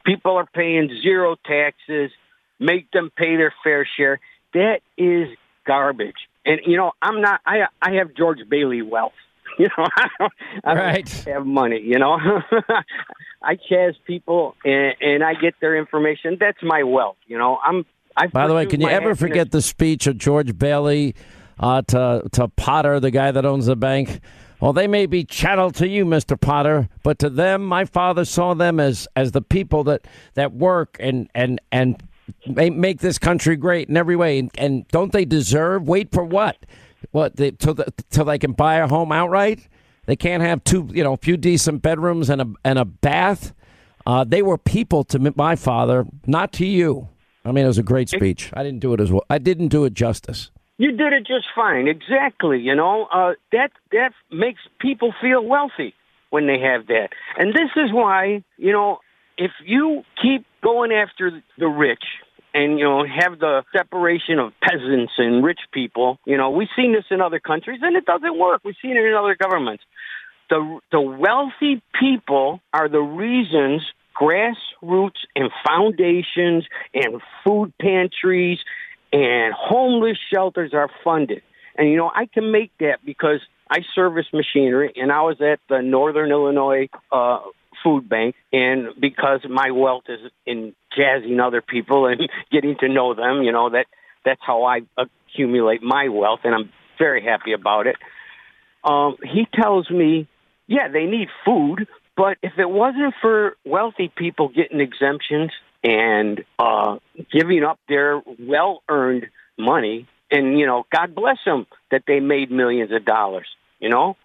People are paying zero taxes. Make them pay their fair share. That is garbage. And you know, I'm not. I I have George Bailey wealth. You know, I don't, I don't have money. You know, I chaz people and, and I get their information. That's my wealth. You know, I'm. I By the way, can you ever happiness- forget the speech of George Bailey uh, to to Potter, the guy that owns the bank? Well, they may be chattel to you, Mister Potter, but to them, my father saw them as as the people that that work and and and make this country great in every way. And, and don't they deserve? Wait for what? What? They, till the, till they can buy a home outright? They can't have two, you know, a few decent bedrooms and a and a bath. Uh, they were people to my father, not to you. I mean, it was a great speech. I didn't do it as well. I didn't do it justice. You did it just fine. Exactly. You know, uh, that that makes people feel wealthy when they have that. And this is why, you know, if you keep going after the rich and you know have the separation of peasants and rich people, you know, we've seen this in other countries and it doesn't work. We've seen it in other governments. The the wealthy people are the reasons grassroots and foundations and food pantries and homeless shelters are funded. And you know, I can make that because I service machinery and I was at the Northern Illinois uh food bank and because my wealth is in jazzing other people and getting to know them, you know, that that's how I accumulate my wealth and I'm very happy about it. Um he tells me, yeah, they need food, but if it wasn't for wealthy people getting exemptions and uh, giving up their well-earned money, and you know, God bless them that they made millions of dollars. You know,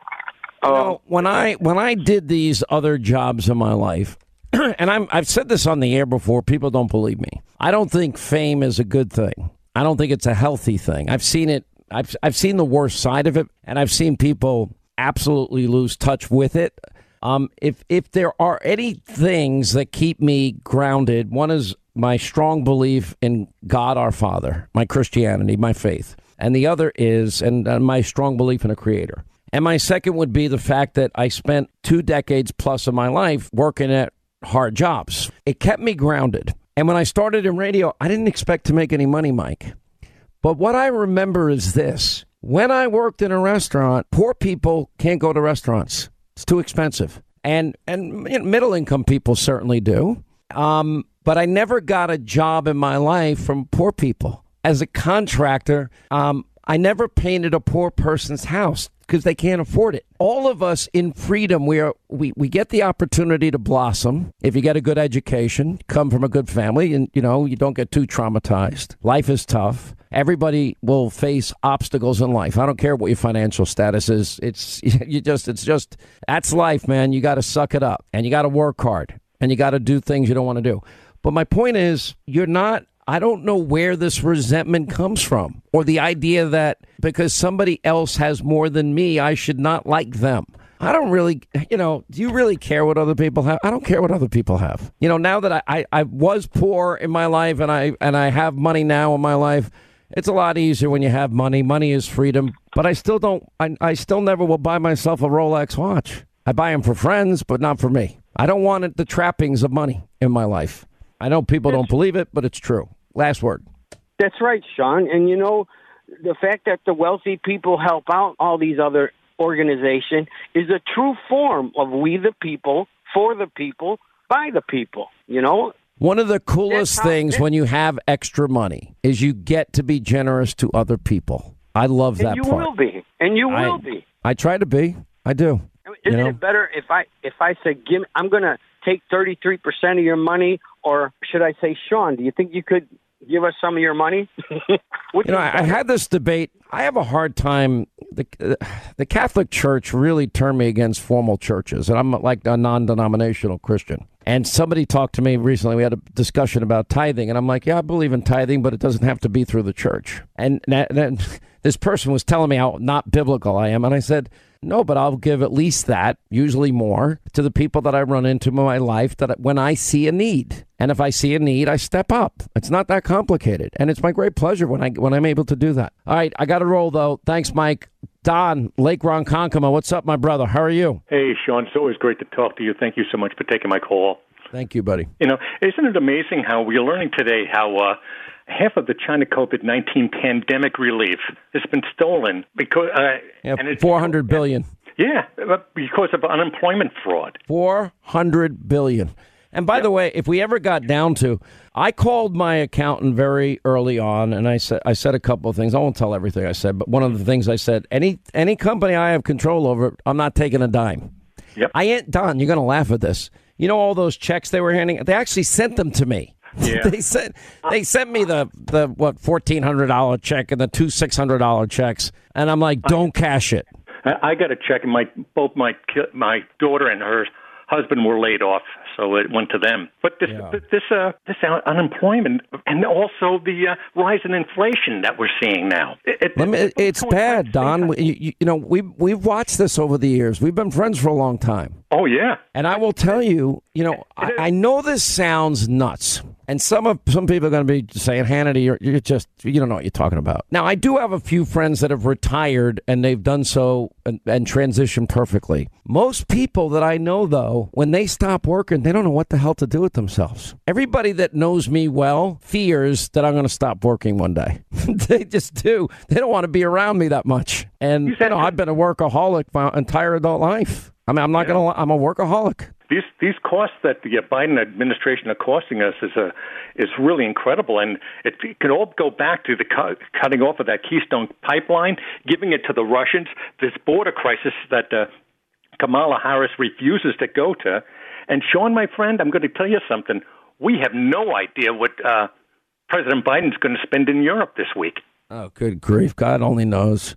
You know, when I when I did these other jobs in my life, and I'm I've said this on the air before, people don't believe me. I don't think fame is a good thing. I don't think it's a healthy thing. I've seen it. I've I've seen the worst side of it, and I've seen people absolutely lose touch with it. Um, if if there are any things that keep me grounded, one is my strong belief in God our Father, my Christianity, my faith, and the other is and uh, my strong belief in a Creator. And my second would be the fact that I spent two decades plus of my life working at hard jobs. It kept me grounded. And when I started in radio, I didn't expect to make any money, Mike. But what I remember is this when I worked in a restaurant, poor people can't go to restaurants. It's too expensive. And and middle income people certainly do. Um, but I never got a job in my life from poor people. As a contractor, um, I never painted a poor person's house because they can't afford it. All of us in freedom, we are we, we get the opportunity to blossom if you get a good education, come from a good family, and you know you don't get too traumatized. Life is tough. Everybody will face obstacles in life. I don't care what your financial status is. It's you just it's just that's life, man. You got to suck it up and you got to work hard and you got to do things you don't want to do. But my point is, you're not I don't know where this resentment comes from or the idea that because somebody else has more than me, I should not like them. I don't really, you know, do you really care what other people have? I don't care what other people have. You know, now that I, I, I was poor in my life and I and I have money now in my life, it's a lot easier when you have money. Money is freedom. But I still don't I, I still never will buy myself a Rolex watch. I buy them for friends, but not for me. I don't want it, the trappings of money in my life. I know people don't believe it, but it's true. Last word. That's right, Sean. And you know, the fact that the wealthy people help out all these other organizations is a true form of we the people, for the people, by the people. You know, One of the coolest things when you have extra money is you get to be generous to other people. I love that and you part. will be, and you I- will be. I try to be. I do. Isn't you know? it better if I if I say, "Give, I'm going to take 33 percent of your money," or should I say, "Sean, do you think you could give us some of your money? You know, I, I had this debate. I have a hard time. The, uh, the Catholic Church really turned me against formal churches, and I'm like a non denominational Christian. And somebody talked to me recently. We had a discussion about tithing, and I'm like, yeah, I believe in tithing, but it doesn't have to be through the church. And then this person was telling me how not biblical I am. And I said, no, but I'll give at least that, usually more, to the people that I run into in my life that when I see a need. And if I see a need, I step up. It's not that complicated. And it's my great pleasure when I when I'm able to do that. All right, I got to roll though. Thanks, Mike. Don, Lake Ronkonkoma, what's up, my brother? How are you? Hey, Sean, it's always great to talk to you. Thank you so much for taking my call. Thank you, buddy. You know, isn't it amazing how we're learning today how uh, half of the China COVID 19 pandemic relief has been stolen because. Uh, yeah, and it's, 400 billion. Yeah, because of unemployment fraud. 400 billion. And by the way, if we ever got down to, I called my accountant very early on, and I said I said a couple of things. I won't tell everything I said, but one of the things I said, any any company I have control over, I'm not taking a dime. Yep. I ain't Don. You're going to laugh at this. You know all those checks they were handing? They actually sent them to me. Yeah. they sent they sent me the the what fourteen hundred dollar check and the two six hundred dollar checks, and I'm like, don't cash it. I got a check, and my both my my daughter and her husband were laid off, so it went to them. But this yeah. this uh, this unemployment and also the uh, rise in inflation that we're seeing now. It, me, it's bad, Don. You, you know we we've watched this over the years. We've been friends for a long time. Oh yeah, and I will tell you, you know, I, I know this sounds nuts. And some of some people are going to be saying, Hannity, you're, you're just you don't know what you're talking about. Now, I do have a few friends that have retired and they've done so and, and transitioned perfectly. Most people that I know, though, when they stop working, they don't know what the hell to do with themselves. Everybody that knows me well fears that I'm going to stop working one day. they just do. They don't want to be around me that much. And you, know, I've been a workaholic my entire adult life. I mean, I'm not yeah. going to. I'm a workaholic these these costs that the Biden administration are costing us is a is really incredible, and it, it could all go back to the cu- cutting off of that Keystone pipeline, giving it to the Russians, this border crisis that uh, Kamala Harris refuses to go to, and Sean, my friend, I'm going to tell you something. We have no idea what uh, President Biden's going to spend in Europe this week. Oh, good grief! God only knows.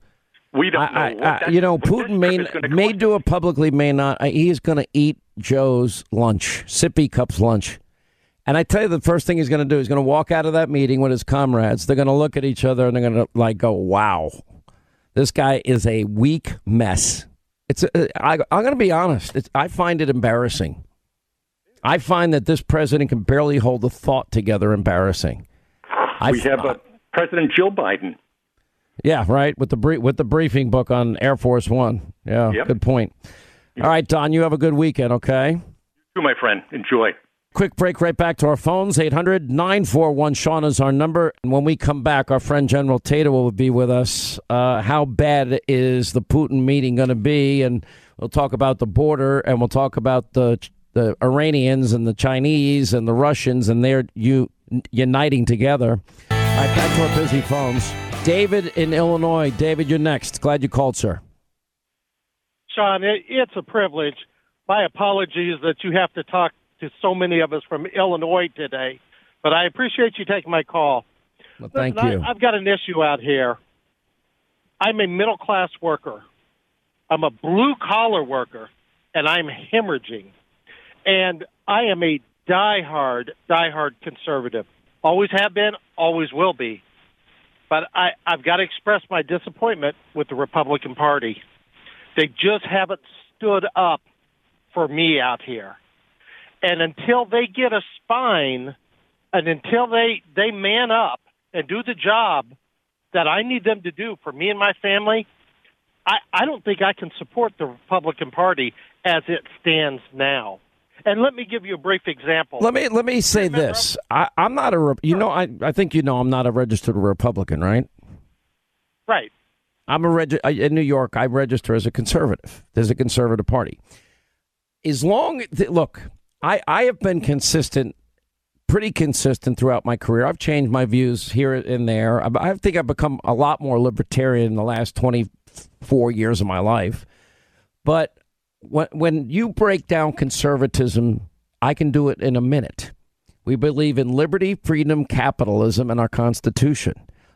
We don't know. I, I, you know, Putin may may do it publicly, may not. He is going to eat Joe's lunch, sippy cups lunch. And I tell you, the first thing he's going to do, he's going to walk out of that meeting with his comrades. They're going to look at each other and they're going to like go, "Wow, this guy is a weak mess." It's. A, I, I'm going to be honest. It's, I find it embarrassing. I find that this president can barely hold a thought together. Embarrassing. We have a President Jill Biden. Yeah, right. With the brief with the briefing book on Air Force One. Yeah, yep. good point. All right, Don, you have a good weekend, okay? You too, my friend. Enjoy. Quick break right back to our phones. 800 941 Sean is our number. And when we come back, our friend General Tata will be with us. Uh, how bad is the Putin meeting going to be? And we'll talk about the border and we'll talk about the the Iranians and the Chinese and the Russians and they're you, uniting together. All right, back to our busy phones. David in Illinois. David, you're next. Glad you called, sir. Sean, it, it's a privilege. My apologies that you have to talk to so many of us from Illinois today, but I appreciate you taking my call. Well, thank Listen, you. I, I've got an issue out here. I'm a middle class worker. I'm a blue collar worker, and I'm hemorrhaging. And I am a die-hard, die-hard conservative. Always have been, always will be. But I, I've got to express my disappointment with the Republican Party. They just haven't stood up for me out here. And until they get a spine and until they, they man up and do the job that I need them to do for me and my family, I, I don't think I can support the Republican Party as it stands now. And let me give you a brief example. Let me let me say Remember, this: I, am not a you know I I think you know I'm not a registered Republican, right? Right. I'm a reg- in New York. I register as a conservative. There's a conservative party. As long look, I I have been consistent, pretty consistent throughout my career. I've changed my views here and there. I, I think I've become a lot more libertarian in the last 24 years of my life. But when when you break down conservatism, I can do it in a minute. We believe in liberty, freedom, capitalism, and our Constitution.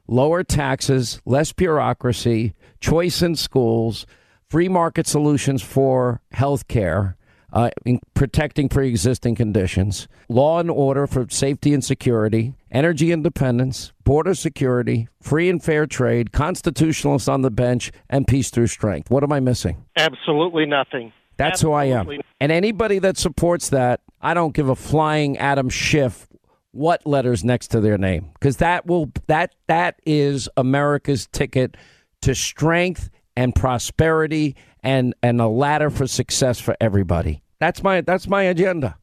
Lower taxes, less bureaucracy, choice in schools, free market solutions for health care, uh, protecting pre existing conditions, law and order for safety and security, energy independence, border security, free and fair trade, constitutionalists on the bench, and peace through strength. What am I missing? Absolutely nothing. That's who I am. And anybody that supports that, I don't give a flying Adam Schiff what letters next to their name because that will that that is America's ticket to strength and prosperity and and a ladder for success for everybody. That's my that's my agenda.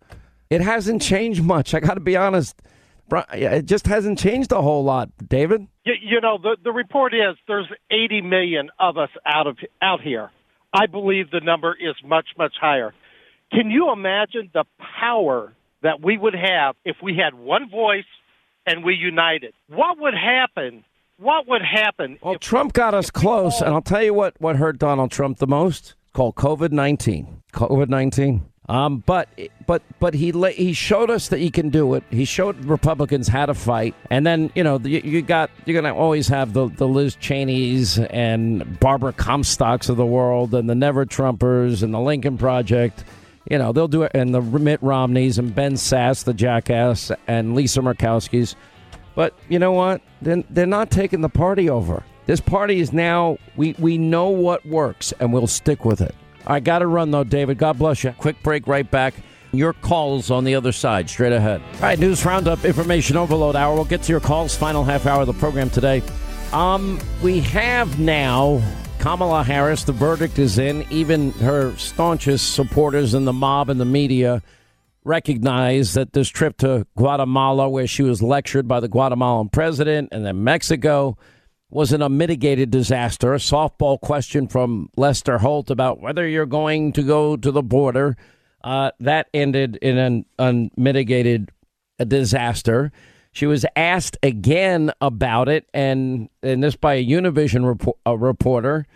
It hasn't changed much. I got to be honest. It just hasn't changed a whole lot, David. You, you know, the the report is there's 80 million of us out of out here. I believe the number is much much higher. Can you imagine the power that we would have if we had one voice and we united? What would happen? What would happen? Well, Trump got us close, and I'll tell you what what hurt Donald Trump the most called COVID nineteen. COVID nineteen. Um, but but but he la- he showed us that he can do it. He showed Republicans how to fight, and then you know you, you got you're gonna always have the the Liz Cheneys and Barbara Comstocks of the world, and the Never Trumpers and the Lincoln Project. You know they'll do it, and the Mitt Romneys and Ben Sasse, the jackass, and Lisa Murkowski's. But you know what? They're, they're not taking the party over. This party is now, we, we know what works and we'll stick with it. I got to run though, David. God bless you. Quick break, right back. Your calls on the other side, straight ahead. All right, news roundup, information overload hour. We'll get to your calls, final half hour of the program today. Um, we have now Kamala Harris. The verdict is in. Even her staunchest supporters in the mob and the media recognize that this trip to Guatemala, where she was lectured by the Guatemalan president, and then Mexico, was an unmitigated disaster. A softball question from Lester Holt about whether you're going to go to the border. Uh, that ended in an unmitigated disaster. She was asked again about it, and and this by a Univision report, a reporter,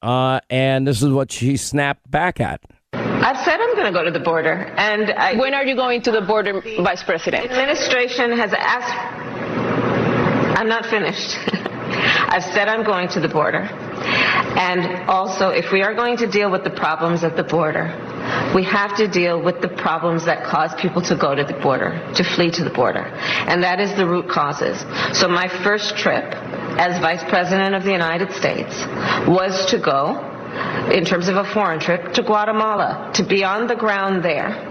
uh, and this is what she snapped back at. I've said I'm going to go to the border, and I, when are you going to the border, Vice President? Administration has asked. I'm not finished. I've said I'm going to the border, and also if we are going to deal with the problems at the border, we have to deal with the problems that cause people to go to the border, to flee to the border, and that is the root causes. So my first trip as Vice President of the United States was to go in terms of a foreign trip to Guatemala to be on the ground there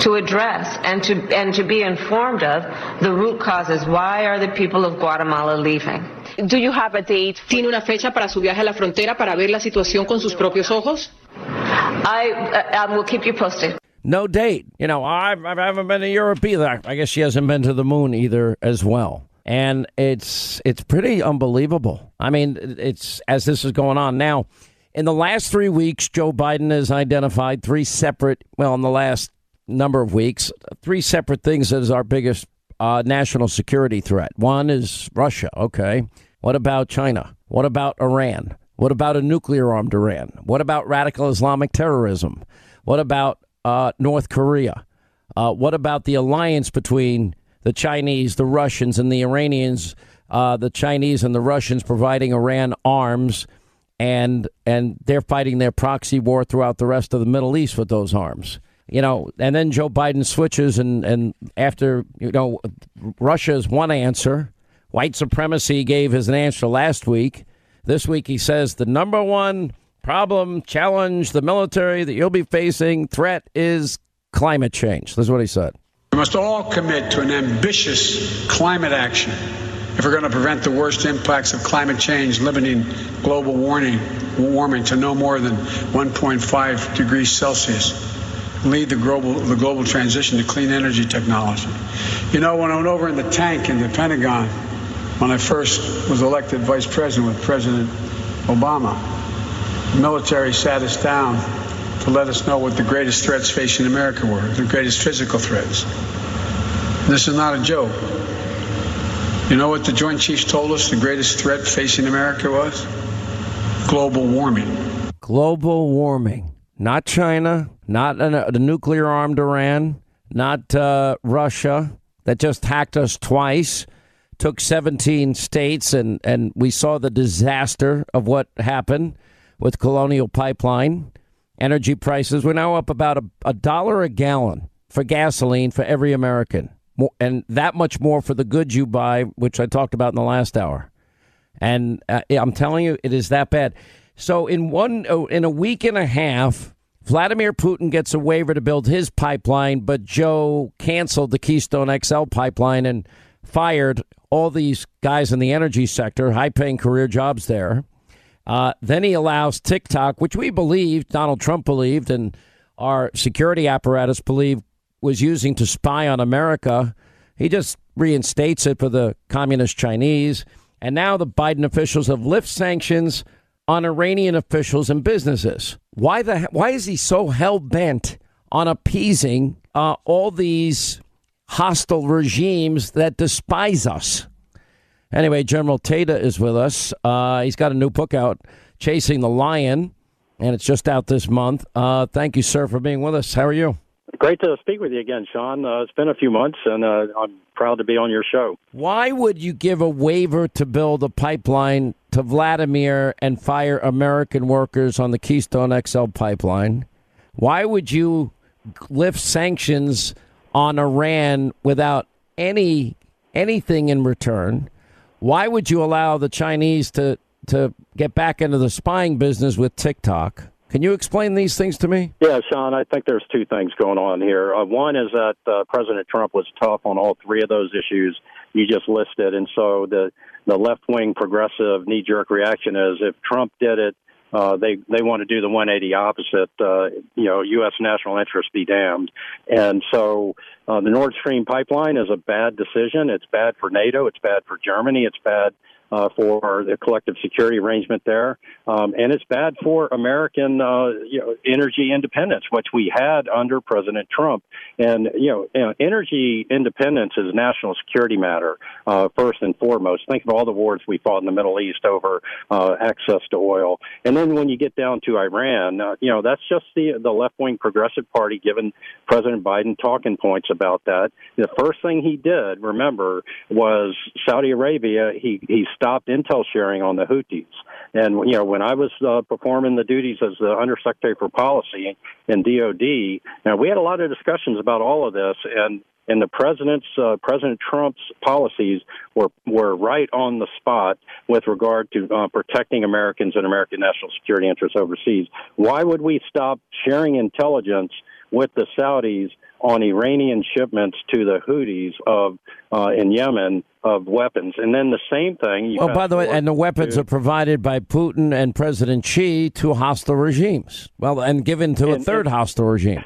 to address and to and to be informed of the root causes. Why are the people of Guatemala leaving Do you have a date? ¿Tiene una fecha para su viaje a la frontera para ver la situación con sus propios ojos? I, uh, I will keep you posted No date. You know, I, I haven't been to Europe either. I guess she hasn't been to the moon either as well. And it's it's pretty unbelievable. I mean, it's as this is going on now. In the last three weeks, Joe Biden has identified three separate. Well, in the last number of weeks, three separate things as our biggest uh, national security threat. One is Russia. Okay. What about China? What about Iran? What about a nuclear armed Iran? What about radical Islamic terrorism? What about uh, North Korea? Uh, what about the alliance between the Chinese, the Russians, and the Iranians? Uh, the Chinese and the Russians providing Iran arms, and and they're fighting their proxy war throughout the rest of the Middle East with those arms. You know, and then Joe Biden switches, and and after you know, Russia's one answer. White supremacy gave his answer last week. This week he says the number one problem, challenge, the military that you'll be facing, threat is climate change. This is what he said. We must all commit to an ambitious climate action if we're going to prevent the worst impacts of climate change, limiting global warming, warming to no more than 1.5 degrees Celsius. Lead the global the global transition to clean energy technology. You know, when I went over in the tank in the Pentagon, when I first was elected vice president with President Obama, the military sat us down to let us know what the greatest threats facing America were, the greatest physical threats. This is not a joke. You know what the Joint Chiefs told us the greatest threat facing America was? Global warming. Global warming, not China, not an, uh, the nuclear armed Iran, not uh, Russia, that just hacked us twice, took 17 states, and, and we saw the disaster of what happened with Colonial Pipeline. Energy prices, we're now up about a, a dollar a gallon for gasoline for every American, and that much more for the goods you buy, which I talked about in the last hour. And uh, I'm telling you, it is that bad. So in one oh, in a week and a half, Vladimir Putin gets a waiver to build his pipeline, but Joe canceled the Keystone XL pipeline and fired all these guys in the energy sector, high paying career jobs there. Uh, then he allows TikTok, which we believed, Donald Trump believed, and our security apparatus believed was using to spy on America. He just reinstates it for the communist Chinese. And now the Biden officials have lifted sanctions on Iranian officials and businesses. Why the why is he so hell bent on appeasing uh, all these hostile regimes that despise us? Anyway, General Tata is with us. Uh, he's got a new book out, Chasing the Lion, and it's just out this month. Uh, thank you, sir, for being with us. How are you? Great to speak with you again, Sean. Uh, it's been a few months, and uh, I'm proud to be on your show. Why would you give a waiver to build a pipeline to Vladimir and fire American workers on the Keystone XL pipeline? Why would you lift sanctions on Iran without any anything in return? Why would you allow the Chinese to to get back into the spying business with TikTok? Can you explain these things to me? Yeah, Sean, I think there's two things going on here. Uh, one is that uh, President Trump was tough on all three of those issues you just listed, and so the the left wing progressive knee jerk reaction is if Trump did it, uh, they they want to do the 180 opposite. Uh, you know, U.S. national interest be damned. And so uh, the Nord Stream pipeline is a bad decision. It's bad for NATO. It's bad for Germany. It's bad uh, for the collective security arrangement there, um, and it's bad for American uh, you know, energy independence, which we had under President Trump. And you know, you know energy independence is a national security matter uh, first and foremost. Think of all the wars we fought in the Middle East over uh, access to oil, and then when you get down to Iran, uh, you know that's just the the left wing progressive party giving President Biden talking points about that. The first thing he did, remember, was Saudi Arabia. He he stopped intel sharing on the Houthis. And you know, when I was uh, performing the duties as the Undersecretary for Policy in DoD, now we had a lot of discussions about all of this, and and the president's uh, President Trump's policies were were right on the spot with regard to uh, protecting Americans and American national security interests overseas. Why would we stop sharing intelligence with the Saudis on Iranian shipments to the Houthis of uh, in Yemen of weapons, and then the same thing. well, by the way, and the weapons to, are provided by Putin and President Xi to hostile regimes. Well, and given to and, a third and, hostile regime.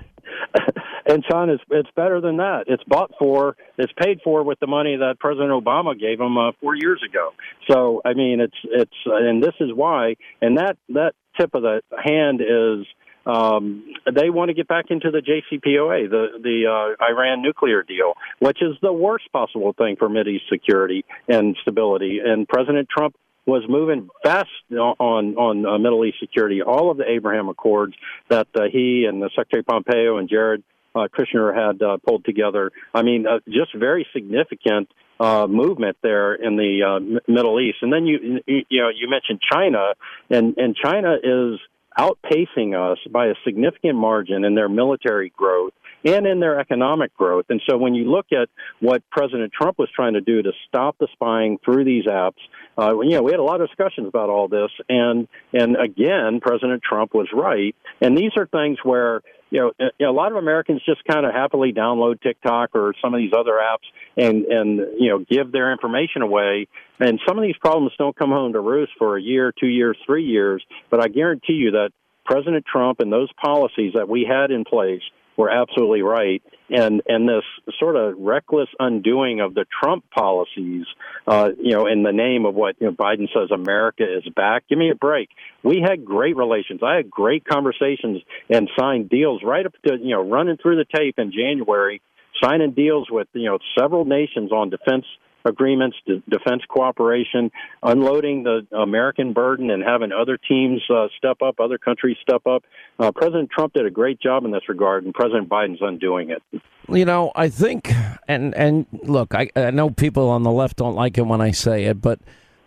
And it's it's better than that. It's bought for, it's paid for with the money that President Obama gave him uh, four years ago. So I mean, it's it's, uh, and this is why. And that that tip of the hand is um, they want to get back into the JCPOA, the the uh, Iran nuclear deal, which is the worst possible thing for Mideast security and stability. And President Trump was moving fast on on uh, Middle East security. All of the Abraham Accords that uh, he and the Secretary Pompeo and Jared uh, Kushner had uh, pulled together. I mean, uh, just very significant uh, movement there in the uh, M- Middle East. And then you you know you mentioned China, and and China is outpacing us by a significant margin in their military growth and in their economic growth. And so when you look at what President Trump was trying to do to stop the spying through these apps, uh, you know, we had a lot of discussions about all this. And, and again, President Trump was right. And these are things where, you know, uh, a lot of Americans just kind of happily download TikTok or some of these other apps and, and, you know, give their information away. And some of these problems don't come home to roost for a year, two years, three years. But I guarantee you that President Trump and those policies that we had in place were absolutely right. And and this sort of reckless undoing of the Trump policies, uh, you know, in the name of what you know, Biden says America is back. Give me a break. We had great relations. I had great conversations and signed deals right up to you know running through the tape in January, signing deals with you know several nations on defense agreements, defense cooperation, unloading the American burden, and having other teams uh, step up, other countries step up. Uh, President Trump did a great job in this regard, and President Biden's undoing it. You know, I think, and and look, I, I know people on the left don't like it when I say it, but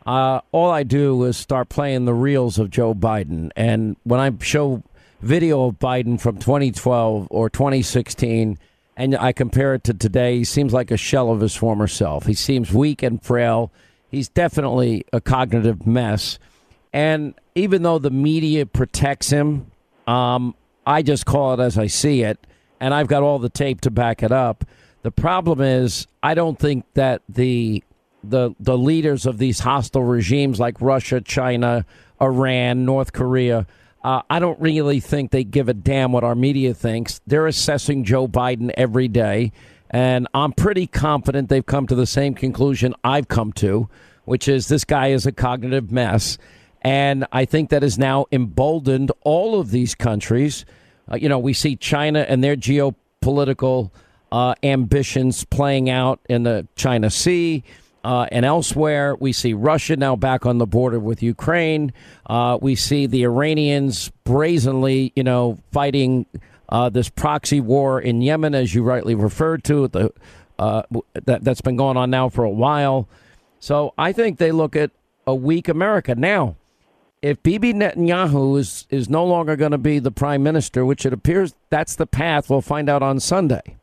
uh, all I do is start playing the reels of Joe Biden, and when I show video of Biden from 2012 or 2016, and I compare it to today, he seems like a shell of his former self. He seems weak and frail. He's definitely a cognitive mess, and even though the media protects him, um, I just call it as I see it and I've got all the tape to back it up. The problem is, I don't think that the the the leaders of these hostile regimes like Russia, China, Iran, North Korea, uh, I don't really think they give a damn what our media thinks. They're assessing Joe Biden every day, and I'm pretty confident they've come to the same conclusion I've come to, which is this guy is a cognitive mess. And I think that has now emboldened all of these countries uh, you know, we see China and their geopolitical uh, ambitions playing out in the China Sea. Uh, and elsewhere, we see Russia now back on the border with Ukraine. Uh, we see the Iranians brazenly, you know, fighting uh, this proxy war in Yemen, as you rightly referred to. The uh, that that's been going on now for a while. So I think they look at a weak America now if Bibi Netanyahu is, is no longer going to be the prime minister, which it appears that's the path, we'll find out on Sunday.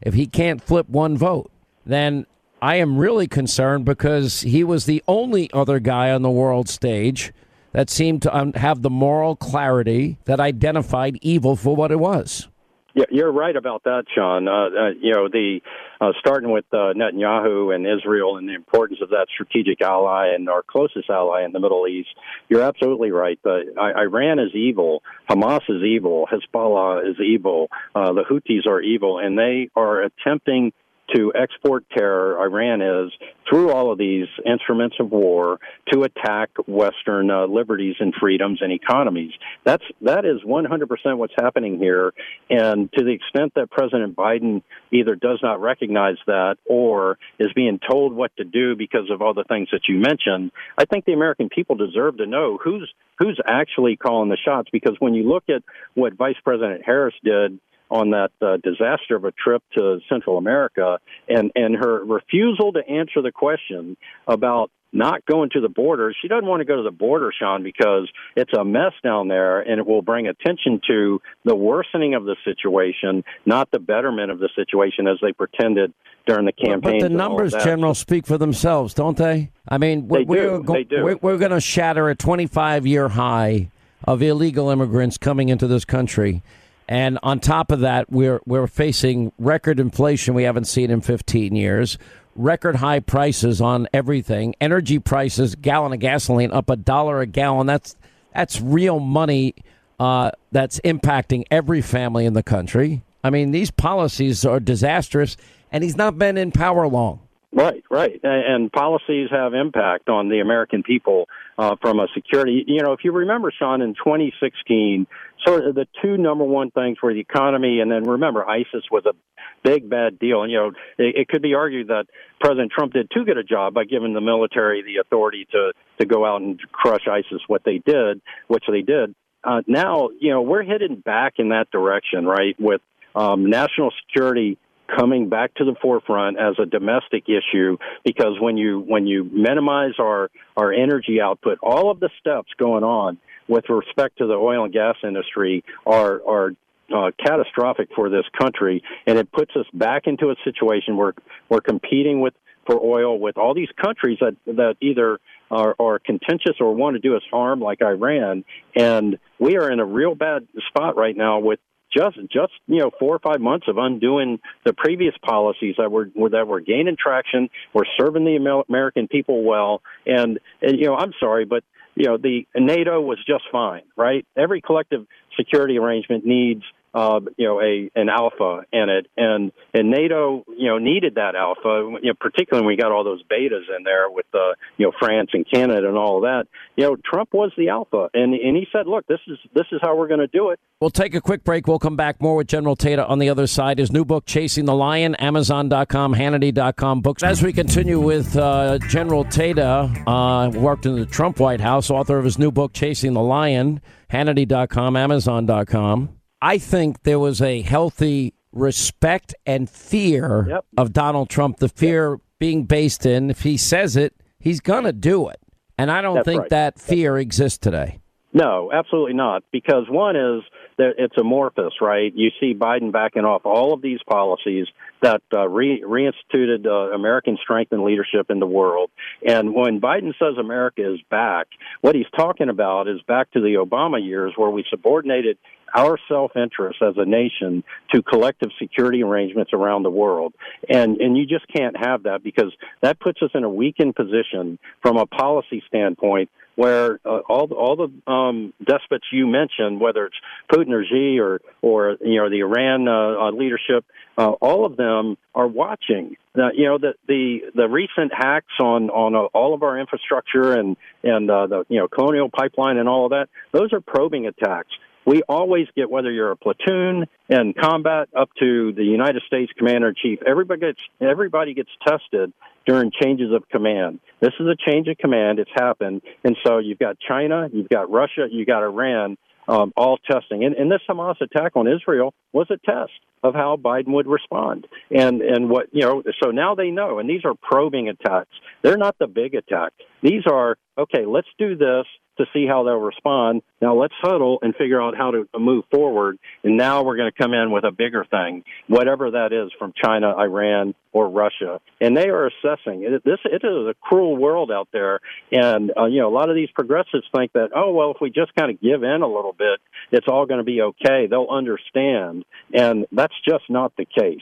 If he can't flip one vote, then I am really concerned because he was the only other guy on the world stage that seemed to have the moral clarity that identified evil for what it was. Yeah, you're right about that, Sean. Uh, uh, you know, the uh, starting with uh, Netanyahu and Israel and the importance of that strategic ally and our closest ally in the Middle East. You're absolutely right. Iran is evil. Hamas is evil. Hezbollah is evil. Uh, the Houthis are evil, and they are attempting to export terror, Iran is, through all of these instruments of war to attack Western uh, liberties and freedoms and economies. That's that is 100% what's happening here. And to the extent that President Biden either does not recognize that or is being told what to do because of all the things that you mentioned, I think the American people deserve to know who's who's actually calling the shots. Because when you look at what Vice President Harris did on that uh, disaster of a trip to Central America, and and her refusal to answer the question about not going to the border. She doesn't want to go to the border, Sean, because it's a mess down there and it will bring attention to the worsening of the situation, not the betterment of the situation as they pretended during the campaign. But the numbers, General, speak for themselves, don't they? I mean, we're, we're, go- they do. we're, we're going to shatter a 25 year high of illegal immigrants coming into this country. And on top of that, we're we're facing record inflation we haven't seen in 15 years, record high prices on everything, energy prices, gallon of gasoline up a dollar a gallon. That's that's real money uh, that's impacting every family in the country. I mean, these policies are disastrous, and he's not been in power long. Right, right, and policies have impact on the American people uh, from a security. You know, if you remember, Sean, in 2016, sort of the two number one things were the economy, and then remember, ISIS was a big bad deal. And you know, it, it could be argued that President Trump did too good a job by giving the military the authority to to go out and crush ISIS. What they did, which they did. Uh, now, you know, we're headed back in that direction, right? With um, national security coming back to the forefront as a domestic issue because when you when you minimize our our energy output all of the steps going on with respect to the oil and gas industry are are uh, catastrophic for this country. And it puts us back into a situation where we're competing with for oil with all these countries that that either are, are contentious or want to do us harm like Iran. And we are in a real bad spot right now with just just you know four or five months of undoing the previous policies that were that were gaining traction, were serving the American people well, and and you know I'm sorry, but you know the NATO was just fine, right? Every collective security arrangement needs uh, you know, a an alpha in it, and and NATO, you know, needed that alpha, you know, particularly when we got all those betas in there with the, you know, France and Canada and all of that. You know, Trump was the alpha, and and he said, look, this is this is how we're going to do it. We'll take a quick break. We'll come back more with General Tata on the other side. His new book, Chasing the Lion, Amazon.com, Hannity.com books. As we continue with uh, General Tata, uh, worked in the Trump White House, author of his new book, Chasing the Lion, Hannity.com, Amazon.com. I think there was a healthy respect and fear of Donald Trump, the fear being based in if he says it, he's going to do it. And I don't That's think right. that fear exists today. No, absolutely not. Because one is that it's amorphous, right? You see Biden backing off all of these policies that uh, re- reinstituted uh, American strength and leadership in the world. And when Biden says America is back, what he's talking about is back to the Obama years where we subordinated our self-interest as a nation to collective security arrangements around the world. And and you just can't have that because that puts us in a weakened position from a policy standpoint where uh, all all the um, despots you mentioned, whether it's Putin or Xi or or you know the Iran uh, uh, leadership, uh, all of them are watching. Uh, you know the the the recent hacks on on uh, all of our infrastructure and and uh, the you know colonial pipeline and all of that. Those are probing attacks. We always get whether you're a platoon in combat up to the United States commander in chief. Everybody gets everybody gets tested during changes of command. This is a change of command. It's happened, and so you've got China, you've got Russia, you've got Iran, um, all testing. And, and this Hamas attack on Israel was a test of how Biden would respond. And and what you know, so now they know. And these are probing attacks. They're not the big attack. These are okay. Let's do this to see how they'll respond. Now let's huddle and figure out how to move forward. And now we're going to come in with a bigger thing, whatever that is from China, Iran, or Russia. And they are assessing it. This it is a cruel world out there. And uh, you know, a lot of these progressives think that oh well, if we just kind of give in a little bit, it's all going to be okay. They'll understand, and that's just not the case.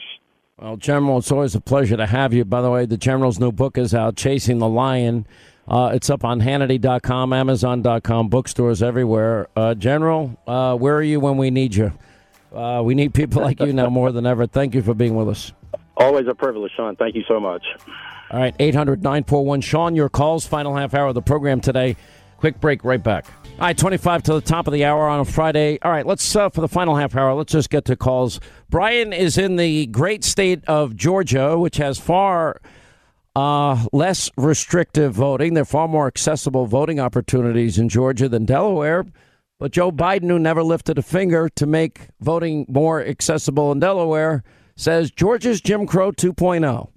Well, General, it's always a pleasure to have you. By the way, the General's new book is out, Chasing the Lion. Uh, it's up on Hannity.com, Amazon.com, bookstores everywhere. Uh, General, uh, where are you when we need you? Uh, we need people like you now more than ever. Thank you for being with us. Always a privilege, Sean. Thank you so much. All right, 800 941 Sean, your calls, final half hour of the program today. Quick break, right back. All right, 25 to the top of the hour on a Friday. All right, let's, uh, for the final half hour, let's just get to calls. Brian is in the great state of Georgia, which has far uh, less restrictive voting. There are far more accessible voting opportunities in Georgia than Delaware. But Joe Biden, who never lifted a finger to make voting more accessible in Delaware, says Georgia's Jim Crow 2.0.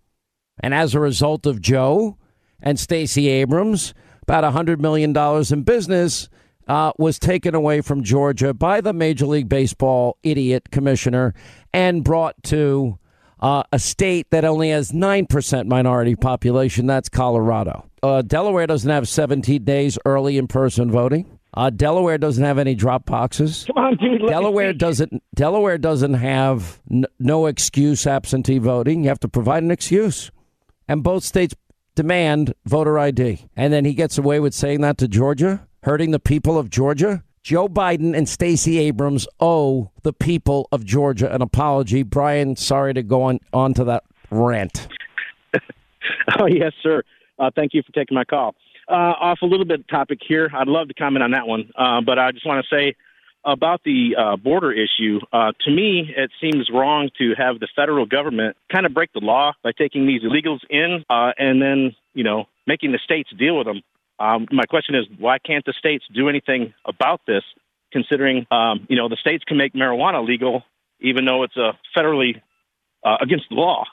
And as a result of Joe and Stacey Abrams, about $100 million in business uh, was taken away from Georgia by the Major League Baseball idiot commissioner and brought to uh, a state that only has 9% minority population. That's Colorado. Uh, Delaware doesn't have 17 days early in person voting. Uh, Delaware doesn't have any drop boxes. Come on, dude. Delaware doesn't. Delaware doesn't have n- no excuse absentee voting. You have to provide an excuse, and both states demand voter ID. And then he gets away with saying that to Georgia, hurting the people of Georgia. Joe Biden and Stacey Abrams owe the people of Georgia an apology. Brian, sorry to go on on to that rant. Oh, yes, sir. Uh, thank you for taking my call. Uh, off a little bit of topic here. I'd love to comment on that one, uh, but I just want to say about the uh, border issue. Uh, to me, it seems wrong to have the federal government kind of break the law by taking these illegals in uh, and then, you know, making the states deal with them. Um, my question is, why can't the states do anything about this? Considering, um, you know, the states can make marijuana legal, even though it's a federally uh, against the law.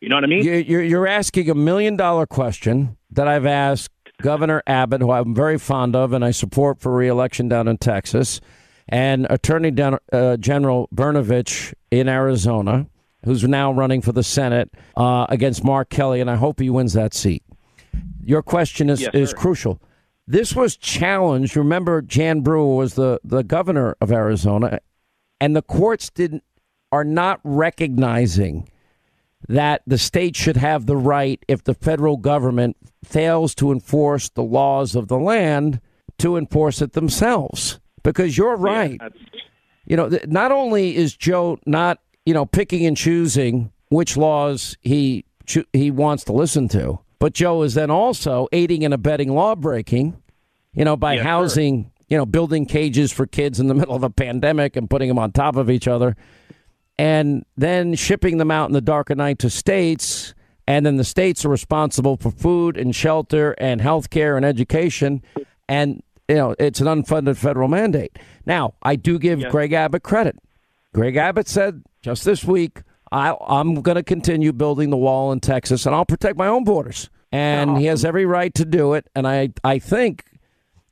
You know what I mean? You- You're, asking a million dollar question that I've asked Governor Abbott, who I'm very fond of and I support for reelection down in Texas, and Attorney uh, General Brnovich in Arizona, who's now running for the Senate uh, against Mark Kelly, and I hope he wins that seat. Your question is, Yes, is crucial. This was challenged. Remember, Jan Brewer was the, the governor of Arizona, and the courts didn't are not recognizing that the state should have the right, if the federal government fails to enforce the laws of the land, to enforce it themselves. Because you're right. you know, not only is Joe not, you know, picking and choosing which laws he cho- he wants to listen to, but Joe is then also aiding and abetting law breaking, you know, by sir. housing, you know, building cages for kids in the middle of a pandemic and putting them on top of each other and then shipping them out in the dark of night to states. And then the states are responsible for food and shelter and health care and education. And, you know, it's an unfunded federal mandate. Now, I do give Greg Abbott credit. Greg Abbott said just this week, I, I'm going to continue building the wall in Texas, and I'll protect my own borders. And he has every right to do it. And I, I think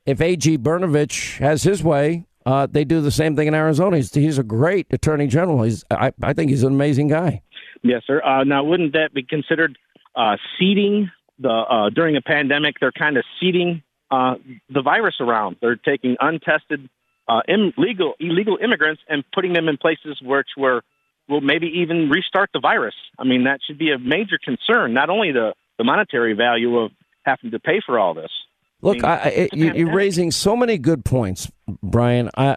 if A.G. Brnovich has his way, uh, they do the same thing in Arizona. He's, he's a great attorney general. He's, I, I think he's an amazing guy. Yes, sir. Uh, now, wouldn't that be considered uh, seeding the uh, during a pandemic? They're kind of seeding uh, the virus around. They're taking untested, uh, illegal illegal immigrants and putting them in places which were will maybe even restart the virus. I mean, that should be a major concern. Not only the the monetary value of having to pay for all this. Look, I, I, you, you're raising so many good points, Brian. I,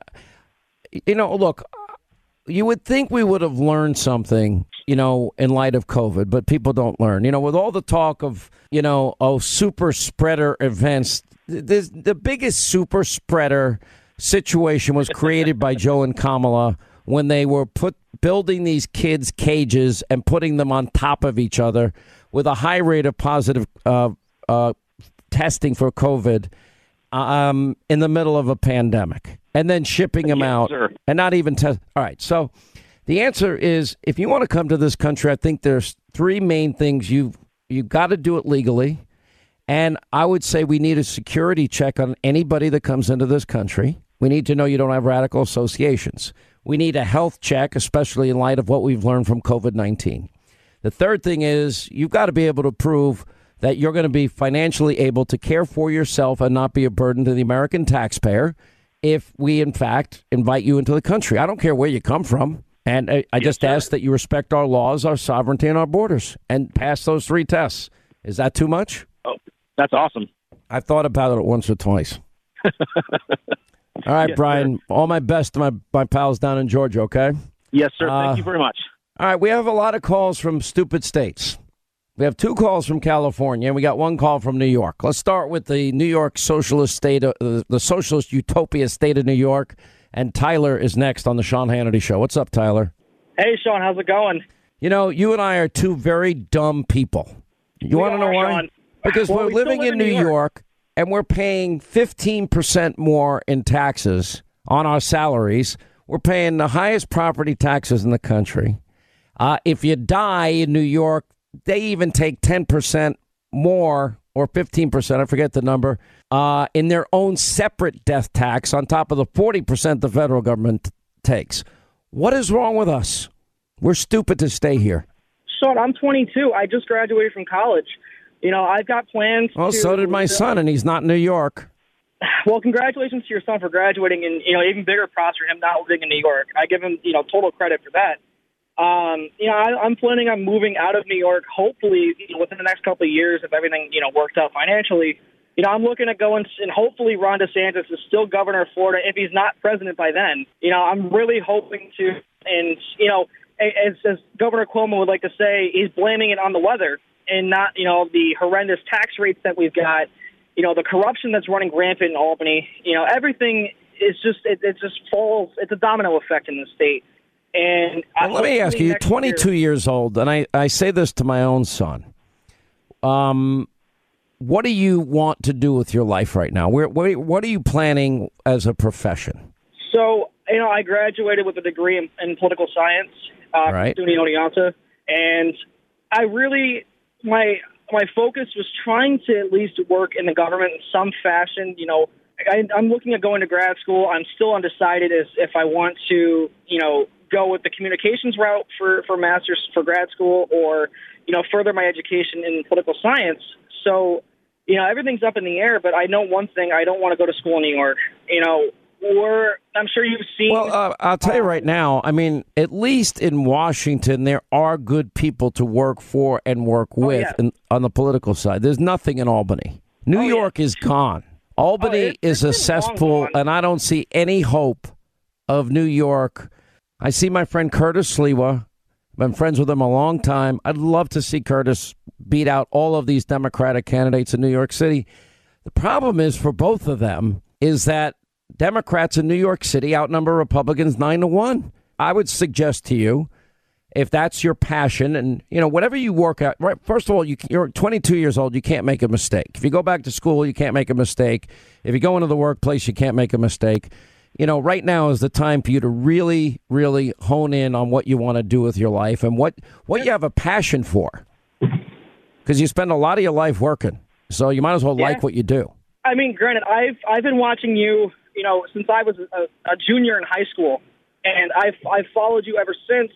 you know, look, you would think we would have learned something, you know, in light of COVID, but people don't learn. You know, with all the talk of, you know, oh, super spreader events, the, the biggest super spreader situation was created by Joe and Kamala when they were put building these kids cages and putting them on top of each other with a high rate of positive uh, uh, testing for COVID um, in the middle of a pandemic and then shipping them out sir. and not even test. All right. So the answer is if you want to come to this country, I think there's three main things you you've got to do it legally. And I would say we need a security check on anybody that comes into this country. We need to know you don't have radical associations. We need a health check, especially in light of what we've learned from COVID 19. The third thing is you've got to be able to prove that you're going to be financially able to care for yourself and not be a burden to the American taxpayer if we, in fact, invite you into the country. I don't care where you come from. And I, I just ask that you respect our laws, our sovereignty, and our borders and pass those three tests. Is that too much? Oh, that's awesome. I've thought about it once or twice. All right, Yes, Brian. All my best to my, my pals down in Georgia, okay? Yes, sir. Uh, Thank you very much. All right, we have a lot of calls from stupid states. We have two calls from California, and we got one call from New York. Let's start with the New York socialist state, uh, the socialist utopia state of New York. And Tyler is next on the Sean Hannity Show. What's up, Tyler? Hey, Sean, how's it going? You know, you and I are two very dumb people. You We want to know why? Sean. Because Well, we're we living live in in New New York. York and we're paying 15% more in taxes on our salaries. We're paying the highest property taxes in the country. Uh, if you die in New York, they even take 10% more or 15%, I forget the number, uh, in their own separate death tax on top of the 40% the federal government takes. What is wrong with us? We're stupid to stay here. Sean, I'm 22. I just graduated from college. You know, I've got plans. Well, to, so did my son, and he's not in New York. Well, congratulations to your son for graduating, and you know, even bigger props for him not living in New York. I give him, you know, total credit for that. Um, you know, I, I'm planning on moving out of New York. Hopefully, you know, within the next couple of years, if everything you know worked out financially. You know, I'm looking at going, and hopefully Ron DeSantis is still governor of Florida if he's not president by then. You know, I'm really hoping to, and you know, as, as Governor Cuomo would like to say, he's blaming it on the weather and not, you know, the horrendous tax rates that we've got. You know, the corruption that's running rampant in Albany. You know, everything is just it, it just falls. It's a domino effect in the state. And Well, let me ask you: You're 22 year- years old, and I, I say this to my own son. Um, what do you want to do with your life right now? Where, what, what are you planning as a profession? So, you know, I graduated with a degree in, in political science uh, Right. from SUNY Oneonta, and I really my my focus was trying to at least work in the government in some fashion. You know, I, I'm looking at going to grad school. I'm still undecided as if I want to, you know, go with the communications route for for masters for grad school or you know further my education in political science. So you know everything's up in the air. But I know one thing: I don't want to go to school in New York. You know, or I'm sure you've seen. Well, uh, I'll tell you right now. I mean, at least in Washington, there are good people to work for and work with yeah. in, on the political side. There's nothing in Albany. New York is gone. Albany is a cesspool, and I don't see any hope of New York. I see my friend Curtis Sliwa. Been friends with him a long time. I'd love to see Curtis beat out all of these Democratic candidates in New York City. The problem is for both of them is that Democrats in New York City outnumber Republicans nine to one. I would suggest to you, if that's your passion, and you know whatever you work at. Right, first of all, you, you're 22 years old. You can't make a mistake. If you go back to school, you can't make a mistake. If you go into the workplace, you can't make a mistake. you know, right now is the time for you to really, really hone in on what you want to do with your life and what what you have a passion for. Because you spend a lot of your life working, so you might as well Yeah. like what you do. I mean, granted, I've I've been watching you, you know, since I was a, a junior in high school, and I've I've followed you ever since.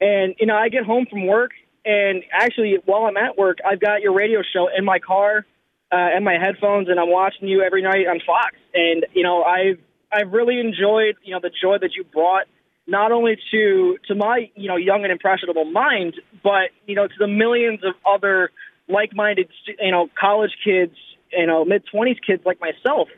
And you know, I get home from work, and actually, while I'm at work, I've got your radio show in my car, uh, and my headphones, and I'm watching you every night on Fox. And you know, I've I've really enjoyed, you know, the joy that you brought not only to to my you know young and impressionable mind, but you know to the millions of other like-minded you know college kids, you know mid twenties kids like myself.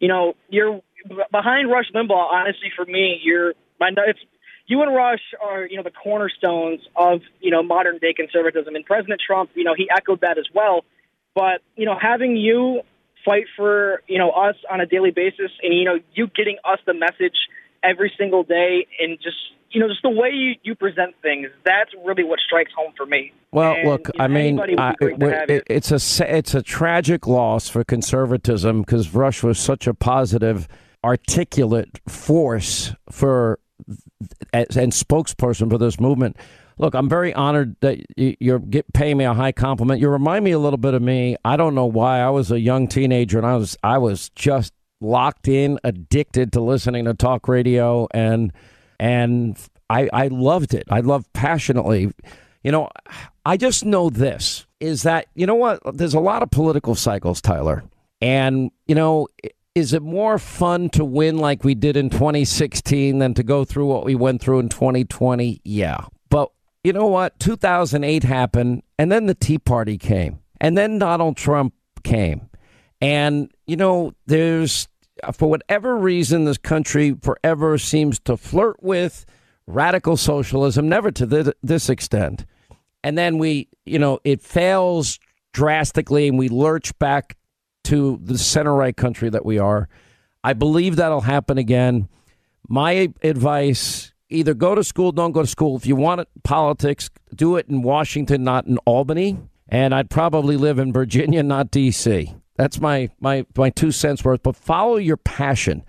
You know, you're behind Rush Limbaugh. Honestly, for me, you're my it's you and Rush are you know the cornerstones of you know modern day conservatism, and President Trump, you know, he echoed that as well. But you know, having you fight for you know us on a daily basis, and you know you getting us the message every single day, and just you know just the way you, you present things, that's really what strikes home for me. Well, And, look, you know, I mean, anybody would be I, it- it's a it's a tragic loss for conservatism because Rush was such a positive, articulate force for and spokesperson for this movement. Look, I'm very honored that you- you're paying me a high compliment. You remind me a little bit of me. I don't know why. I was a young teenager and I was I was just locked in, addicted to listening to talk radio, and and I I loved it. I loved passionately. You know, I just know this is that you know what? There's a lot of political cycles, Tyler, and you know. Is it more fun to win like we did in 2016 than to go through what we went through in 2020? Yeah. But you know what? 2008 happened, and then the Tea Party came, and then Donald Trump came. And, you know, there's, for whatever reason, this country forever seems to flirt with radical socialism, never to thi- this extent. And then we, you know, it fails drastically and we lurch back to the center right country that we are. I believe that'll happen again. My advice either go to school, don't go to school. If you want it, politics, do it in Washington, not in Albany. And I'd probably live in Virginia, not D.C. That's my, my, my two cents worth. But follow your passion.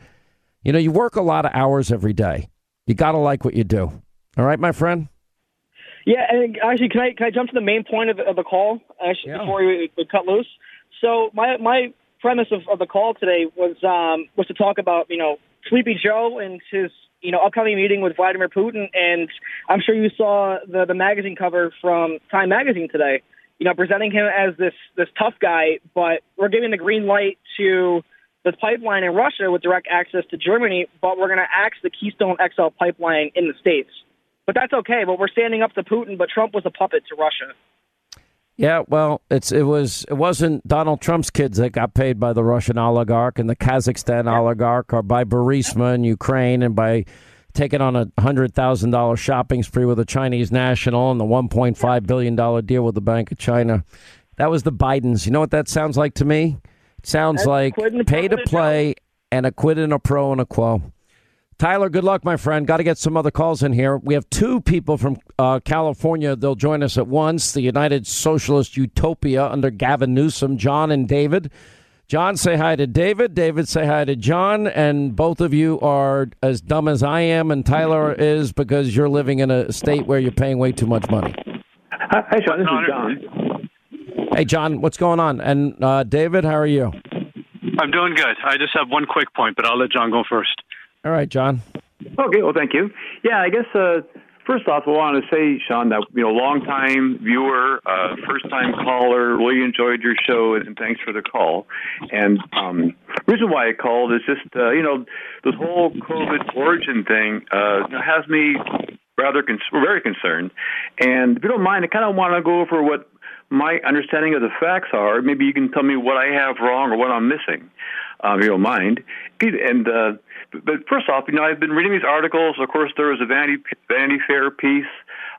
You know, you work a lot of hours every day. You got to like what you do. All right, my friend? Yeah, and actually, can I can I jump to the main point of the, of the call actually, before we, we cut loose? So my my premise of, of the call today was um, was to talk about you know Sleepy Joe and his you know upcoming meeting with Vladimir Putin, and I'm sure you saw the the magazine cover from Time Magazine today. You know, presenting him as this this tough guy, but we're giving the green light to the pipeline in Russia with direct access to Germany, but we're going to axe the Keystone XL pipeline in the states. But that's okay. But we're standing up to Putin. But Trump was a puppet to Russia. Yeah, well, it's it was it wasn't Donald Trump's kids that got paid by the Russian oligarch and the Kazakhstan oligarch, or by Burisma in Ukraine, and by taking on a hundred thousand dollar shopping spree with a Chinese national and the one point five billion dollar deal with the Bank of China. That was the Bidens. You know what that sounds like to me? It sounds That's like quid in a pay to pro and a play and a quid and a pro and a quo. Tyler, good luck, my friend. Got to get some other calls in here. We have two people from uh, California. They'll join us at once. The United Socialist Utopia under Gavin Newsom, John and David. John, say hi to David. David, say hi to John. And both of you are as dumb as I am, and Tyler is because you're living in a state where you're paying way too much money. Hi, Sean. This is John. Hey, John, what's going on? And uh, David, how are you? I'm doing good. I just have one quick point, but I'll let John go first. All right, John. Okay, well, thank you. Yeah, I guess uh, first off, I want to say, Sean, that you know, long-time viewer, uh, first-time caller, really enjoyed your show, and thanks for the call. And um, reason why I called is just uh, you know this whole COVID origin thing uh, has me rather con- very concerned. And if you don't mind, I kind of want to go over what my understanding of the facts are. Maybe you can tell me what I have wrong or what I'm missing, um, if you don't mind. And uh, but first off, you know, I've been reading these articles. Of course, there was a Vanity Vanity Fair piece.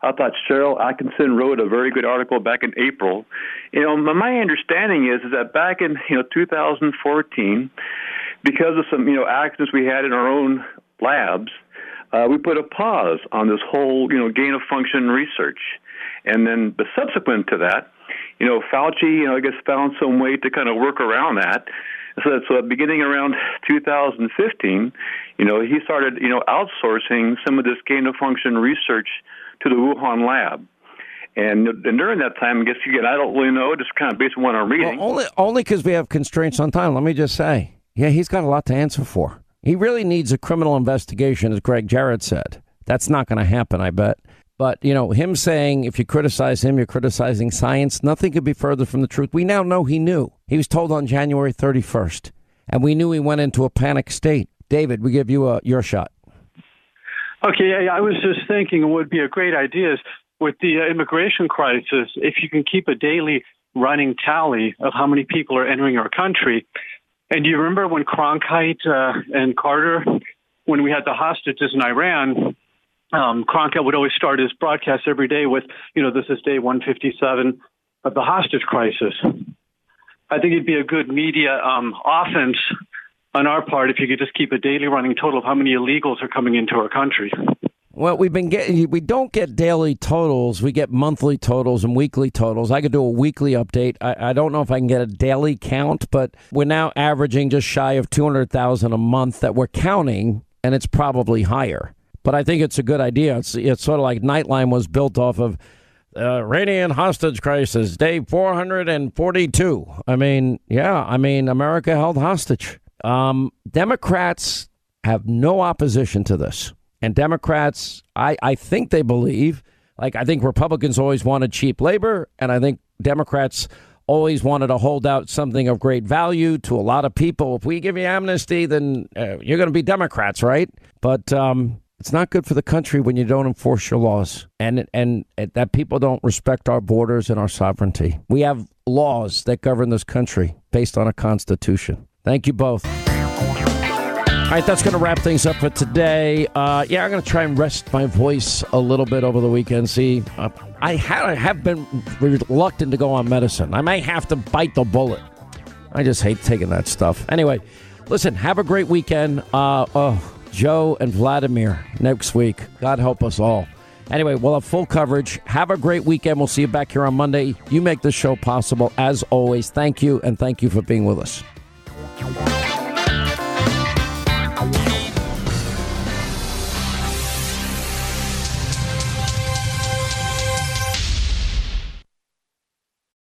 I thought Sharyl Attkisson wrote a very good article back in April. You know, my understanding is is that back in you know 2014, because of some you know accidents we had in our own labs, uh, we put a pause on this whole you know gain of function research, and then but subsequent to that, you know, Fauci, you know, I guess found some way to kind of work around that. So, so beginning around 2015, you know, he started, you know, outsourcing some of this gain of function research to the Wuhan lab. And, and during that time, I guess again, I don't really know, just kind of based on what I'm reading. Well, only only because we have constraints on time. Let me just say, yeah, he's got a lot to answer for. He really needs a criminal investigation, as Gregg Jarrett said. That's not going to happen, I bet. But, you know, him saying if you criticize him, you're criticizing science, nothing could be further from the truth. We now know he knew. He was told on January 31st, and we knew he went into a panic state. David, we give you a, your shot. Okay, I was just thinking it would be a great idea with the uh, immigration crisis, if you can keep a daily running tally of how many people are entering our country. And do you remember when Cronkite uh, and Carter, when we had the hostages in Iran, um, Cronkite would always start his broadcast every day with, you know, this is day 157 of the hostage crisis. I think it'd be a good media um, offense on our part if you could just keep a daily running total of how many illegals are coming into our country. Well, we've been getting, we don't get daily totals. We get monthly totals and weekly totals. I could do a weekly update. I, I don't know if I can get a daily count, but we're now averaging just shy of 200,000 a month that we're counting, and it's probably higher. But I think it's a good idea. It's, it's sort of like Nightline was built off of uh, Iranian hostage crisis, day 442. I mean, yeah, I mean, America held hostage. Um, Democrats have no opposition to this. And Democrats, I, I think they believe, like I think Republicans always wanted cheap labor, and I think Democrats always wanted to hold out something of great value to a lot of people. If we give you amnesty, then uh, you're going to be Democrats, right? But um, it's not good for the country when you don't enforce your laws and, and that people don't respect our borders and our sovereignty. We have laws that govern this country based on a constitution. Thank you both. All right, that's going to wrap things up for today. Uh, yeah, I'm going to try and rest my voice a little bit over the weekend. See, uh, I, ha- I have been reluctant to go on medicine. I may have to bite the bullet. I just hate taking that stuff. Anyway, listen, have a great weekend. Uh, oh, Joe and Vladimir next week. God help us all. Anyway, we'll have full coverage. Have a great weekend. We'll see you back here on Monday. You make this show possible. As always, thank you, and thank you for being with us.